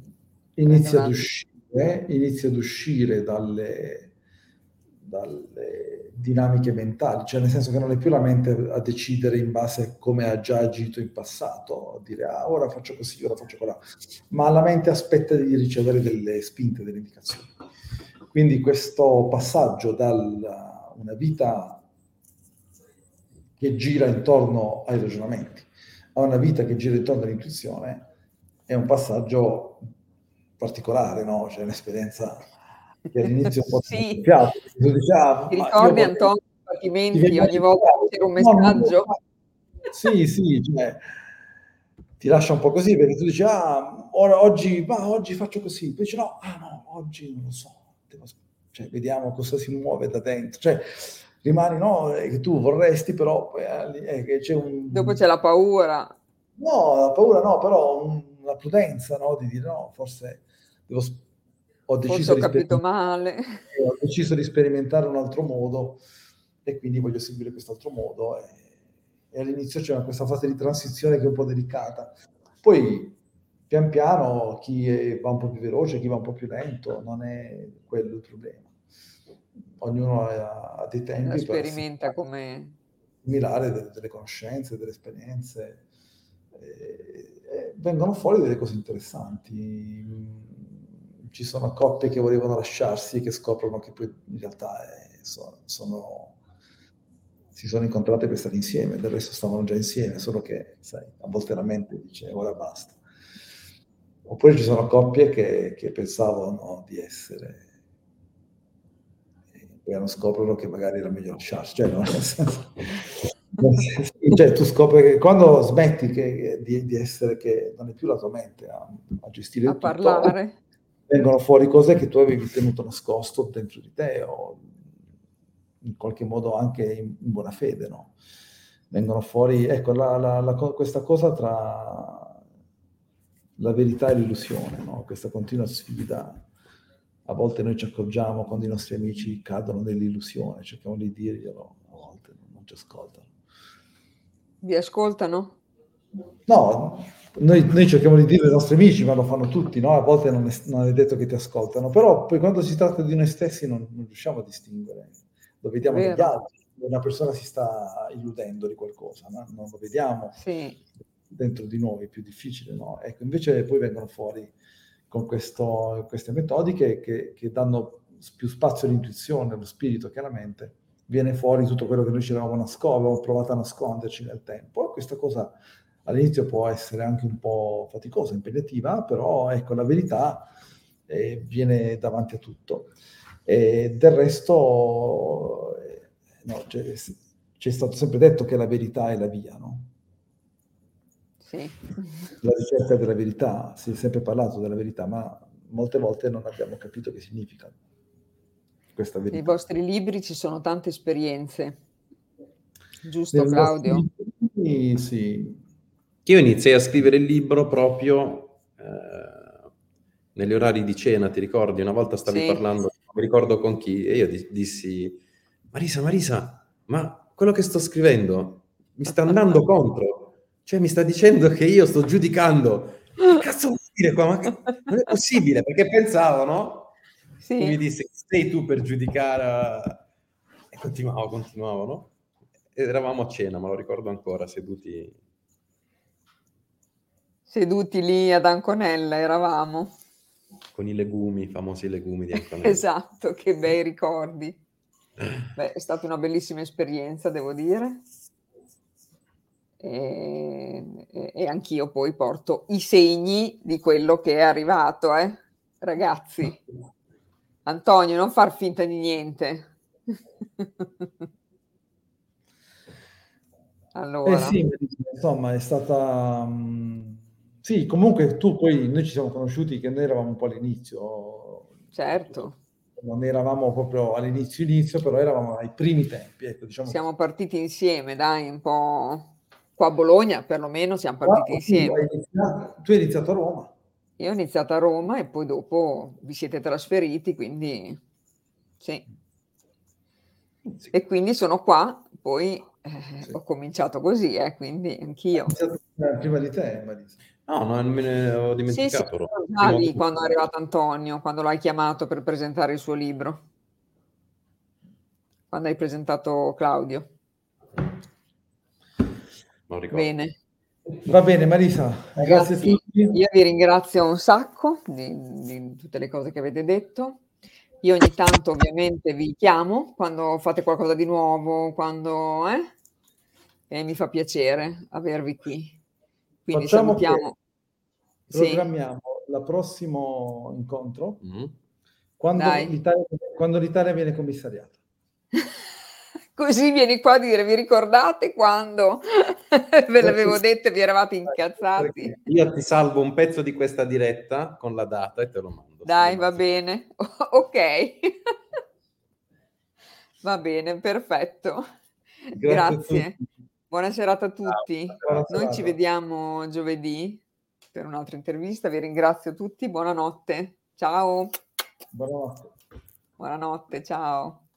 [SPEAKER 3] inizia ad uscire, inizia ad uscire dalle, dalle dinamiche mentali, cioè nel senso che non è più la mente a decidere in base a come ha già agito in passato, a dire ah, ora faccio così, ora faccio quella, ma la mente aspetta di ricevere delle spinte, delle indicazioni. Quindi questo passaggio da una vita che gira intorno ai ragionamenti a una vita che gira intorno all'intuizione è un passaggio particolare, no? Cioè un'esperienza che all'inizio un po'
[SPEAKER 1] sì.
[SPEAKER 3] piace. Diciamo,
[SPEAKER 1] Ti ricordi Antonio i ogni volta che c'era un messaggio?
[SPEAKER 3] No, no, sì, sì, cioè, ti lascia un po' così perché tu dici, ah, ora, oggi, ma, oggi faccio così, poi dici no, ah no, oggi non lo so, cioè, vediamo cosa si muove da dentro, cioè, rimani, no, che tu vorresti, però eh, che c'è un...
[SPEAKER 1] Dopo c'è la paura.
[SPEAKER 3] No, la paura no, però un, la prudenza, no, di dire no, forse devo ho deciso,
[SPEAKER 1] ho male.
[SPEAKER 3] ho deciso di sperimentare un altro modo e quindi voglio seguire quest'altro modo. E, e all'inizio c'era questa fase di transizione che è un po' delicata. Poi pian piano chi va un po' più veloce, chi va un po' più lento, non è quello il problema. Ognuno ha, ha dei tempi.
[SPEAKER 1] sperimenta come...
[SPEAKER 3] Similare delle, delle, conoscenze, delle esperienze. E, e vengono fuori delle cose interessanti. Ci sono coppie che volevano lasciarsi e che scoprono che poi in realtà è, sono, sono si sono incontrate per stare insieme, del resto stavano già insieme, solo che, sai, a volte la mente dice ora basta. Oppure ci sono coppie che, che pensavano di essere e poi hanno scoprono che magari era meglio lasciarsi, cioè, no? senso, cioè tu scopri che quando smetti che, di, di, essere che non è più la tua mente a, a gestire
[SPEAKER 1] a
[SPEAKER 3] tutto,
[SPEAKER 1] parlare
[SPEAKER 3] vengono fuori cose che tu avevi tenuto nascosto dentro di te o in qualche modo anche in, in buona fede, no? Vengono fuori, ecco, la, la, la, questa cosa tra la verità e l'illusione, no? Questa continua sfida. A volte noi ci accorgiamo quando i nostri amici cadono nell'illusione, cerchiamo di dirglielo, a volte non ci ascoltano.
[SPEAKER 1] Vi ascoltano?
[SPEAKER 3] No, noi, noi, cerchiamo di dire ai nostri amici, ma lo fanno tutti, no? A volte non è, non è, detto che ti ascoltano, però poi quando si tratta di noi stessi non, non riusciamo a distinguere lo vediamo Vero. negli altri. Una persona si sta illudendo di qualcosa, no? non lo vediamo
[SPEAKER 1] sì.
[SPEAKER 3] dentro di noi, è più difficile. No? Ecco, invece poi vengono fuori con questo, queste metodiche che, che, danno più spazio all'intuizione, allo spirito che alla mente. Viene fuori tutto quello che noi ci eravamo nascosto, provato a nasconderci nel tempo. questa cosa all'inizio può essere anche un po' faticosa, impegnativa, però ecco, la verità eh, viene davanti a tutto. E del resto, eh, no, c'è, c'è, stato sempre detto che la verità è la via, no?
[SPEAKER 1] Sì.
[SPEAKER 3] La ricerca della verità, si è sempre parlato della verità, ma molte volte non abbiamo capito che significa questa verità.
[SPEAKER 1] Nei vostri libri ci sono tante esperienze, giusto Nel Claudio?
[SPEAKER 2] Libri, sì. Io iniziai a scrivere il libro proprio eh, negli orari di cena, ti ricordi? Una volta stavi sì. parlando mi ricordo con chi, e io dissi, Marisa, Marisa, ma quello che sto scrivendo mi sta andando contro, cioè mi sta dicendo che io sto giudicando. Che cazzo vuol dire qua? Ma non è possibile, perché pensavo, no?
[SPEAKER 1] Sì.
[SPEAKER 2] mi disse, sei tu per giudicare... E continuavo, continuavo, no? Ed eravamo a cena, me lo ricordo ancora, seduti...
[SPEAKER 1] Seduti lì ad Anconella, eravamo
[SPEAKER 2] con i legumi, i famosi legumi di Antonello.
[SPEAKER 1] esatto, che bei ricordi. Beh, è stata una bellissima esperienza, devo dire. E, e, e, anch'io poi porto i segni di quello che è arrivato, eh? ragazzi. Antonio, non far finta di niente. allora.
[SPEAKER 3] Eh sì, insomma, è stata... Um sì, comunque tu poi, noi ci siamo conosciuti che noi eravamo un po' all'inizio.
[SPEAKER 1] Certo.
[SPEAKER 3] Non eravamo proprio all'inizio inizio, però eravamo ai primi tempi. Ecco, diciamo
[SPEAKER 1] siamo partiti insieme, dai, un po' qua a Bologna perlomeno siamo partiti ah, insieme.
[SPEAKER 3] Hai iniziato, tu hai iniziato a Roma.
[SPEAKER 1] Io ho iniziato a Roma e poi dopo vi siete trasferiti, quindi sì. sì. E quindi sono qua, poi eh, sì. ho cominciato così, eh, quindi anch'io.
[SPEAKER 3] Prima di te, Marisa.
[SPEAKER 2] No, non me ne ho dimenticato.
[SPEAKER 1] Sì, sì, lì quando è arrivato Antonio, quando l'hai chiamato per presentare il suo libro. Quando hai presentato Claudio. Bene.
[SPEAKER 3] Va bene Marisa, grazie, grazie, a tutti.
[SPEAKER 1] Io vi ringrazio un sacco di, di, tutte le cose che avete detto. Io ogni tanto ovviamente vi chiamo quando fate qualcosa di nuovo, quando... Eh? E mi fa piacere avervi qui. Quindi
[SPEAKER 3] Facciamo salutiamo. Programmiamo sì. il prossimo incontro mm-hmm. quando, l'Italia, quando l'Italia viene commissariata.
[SPEAKER 1] Così vieni qua a dire, vi ricordate quando ve l'avevo detto e vi eravate incazzati?
[SPEAKER 2] Io ti salvo un pezzo di questa diretta con la data e te lo mando.
[SPEAKER 1] Dai, va bene. ok. va bene, perfetto. Grazie. Grazie. Buona serata a tutti. Ciao, Noi ci vediamo giovedì per un'altra intervista. Vi ringrazio tutti. Buonanotte. Ciao.
[SPEAKER 3] Buonanotte.
[SPEAKER 1] Buonanotte, ciao.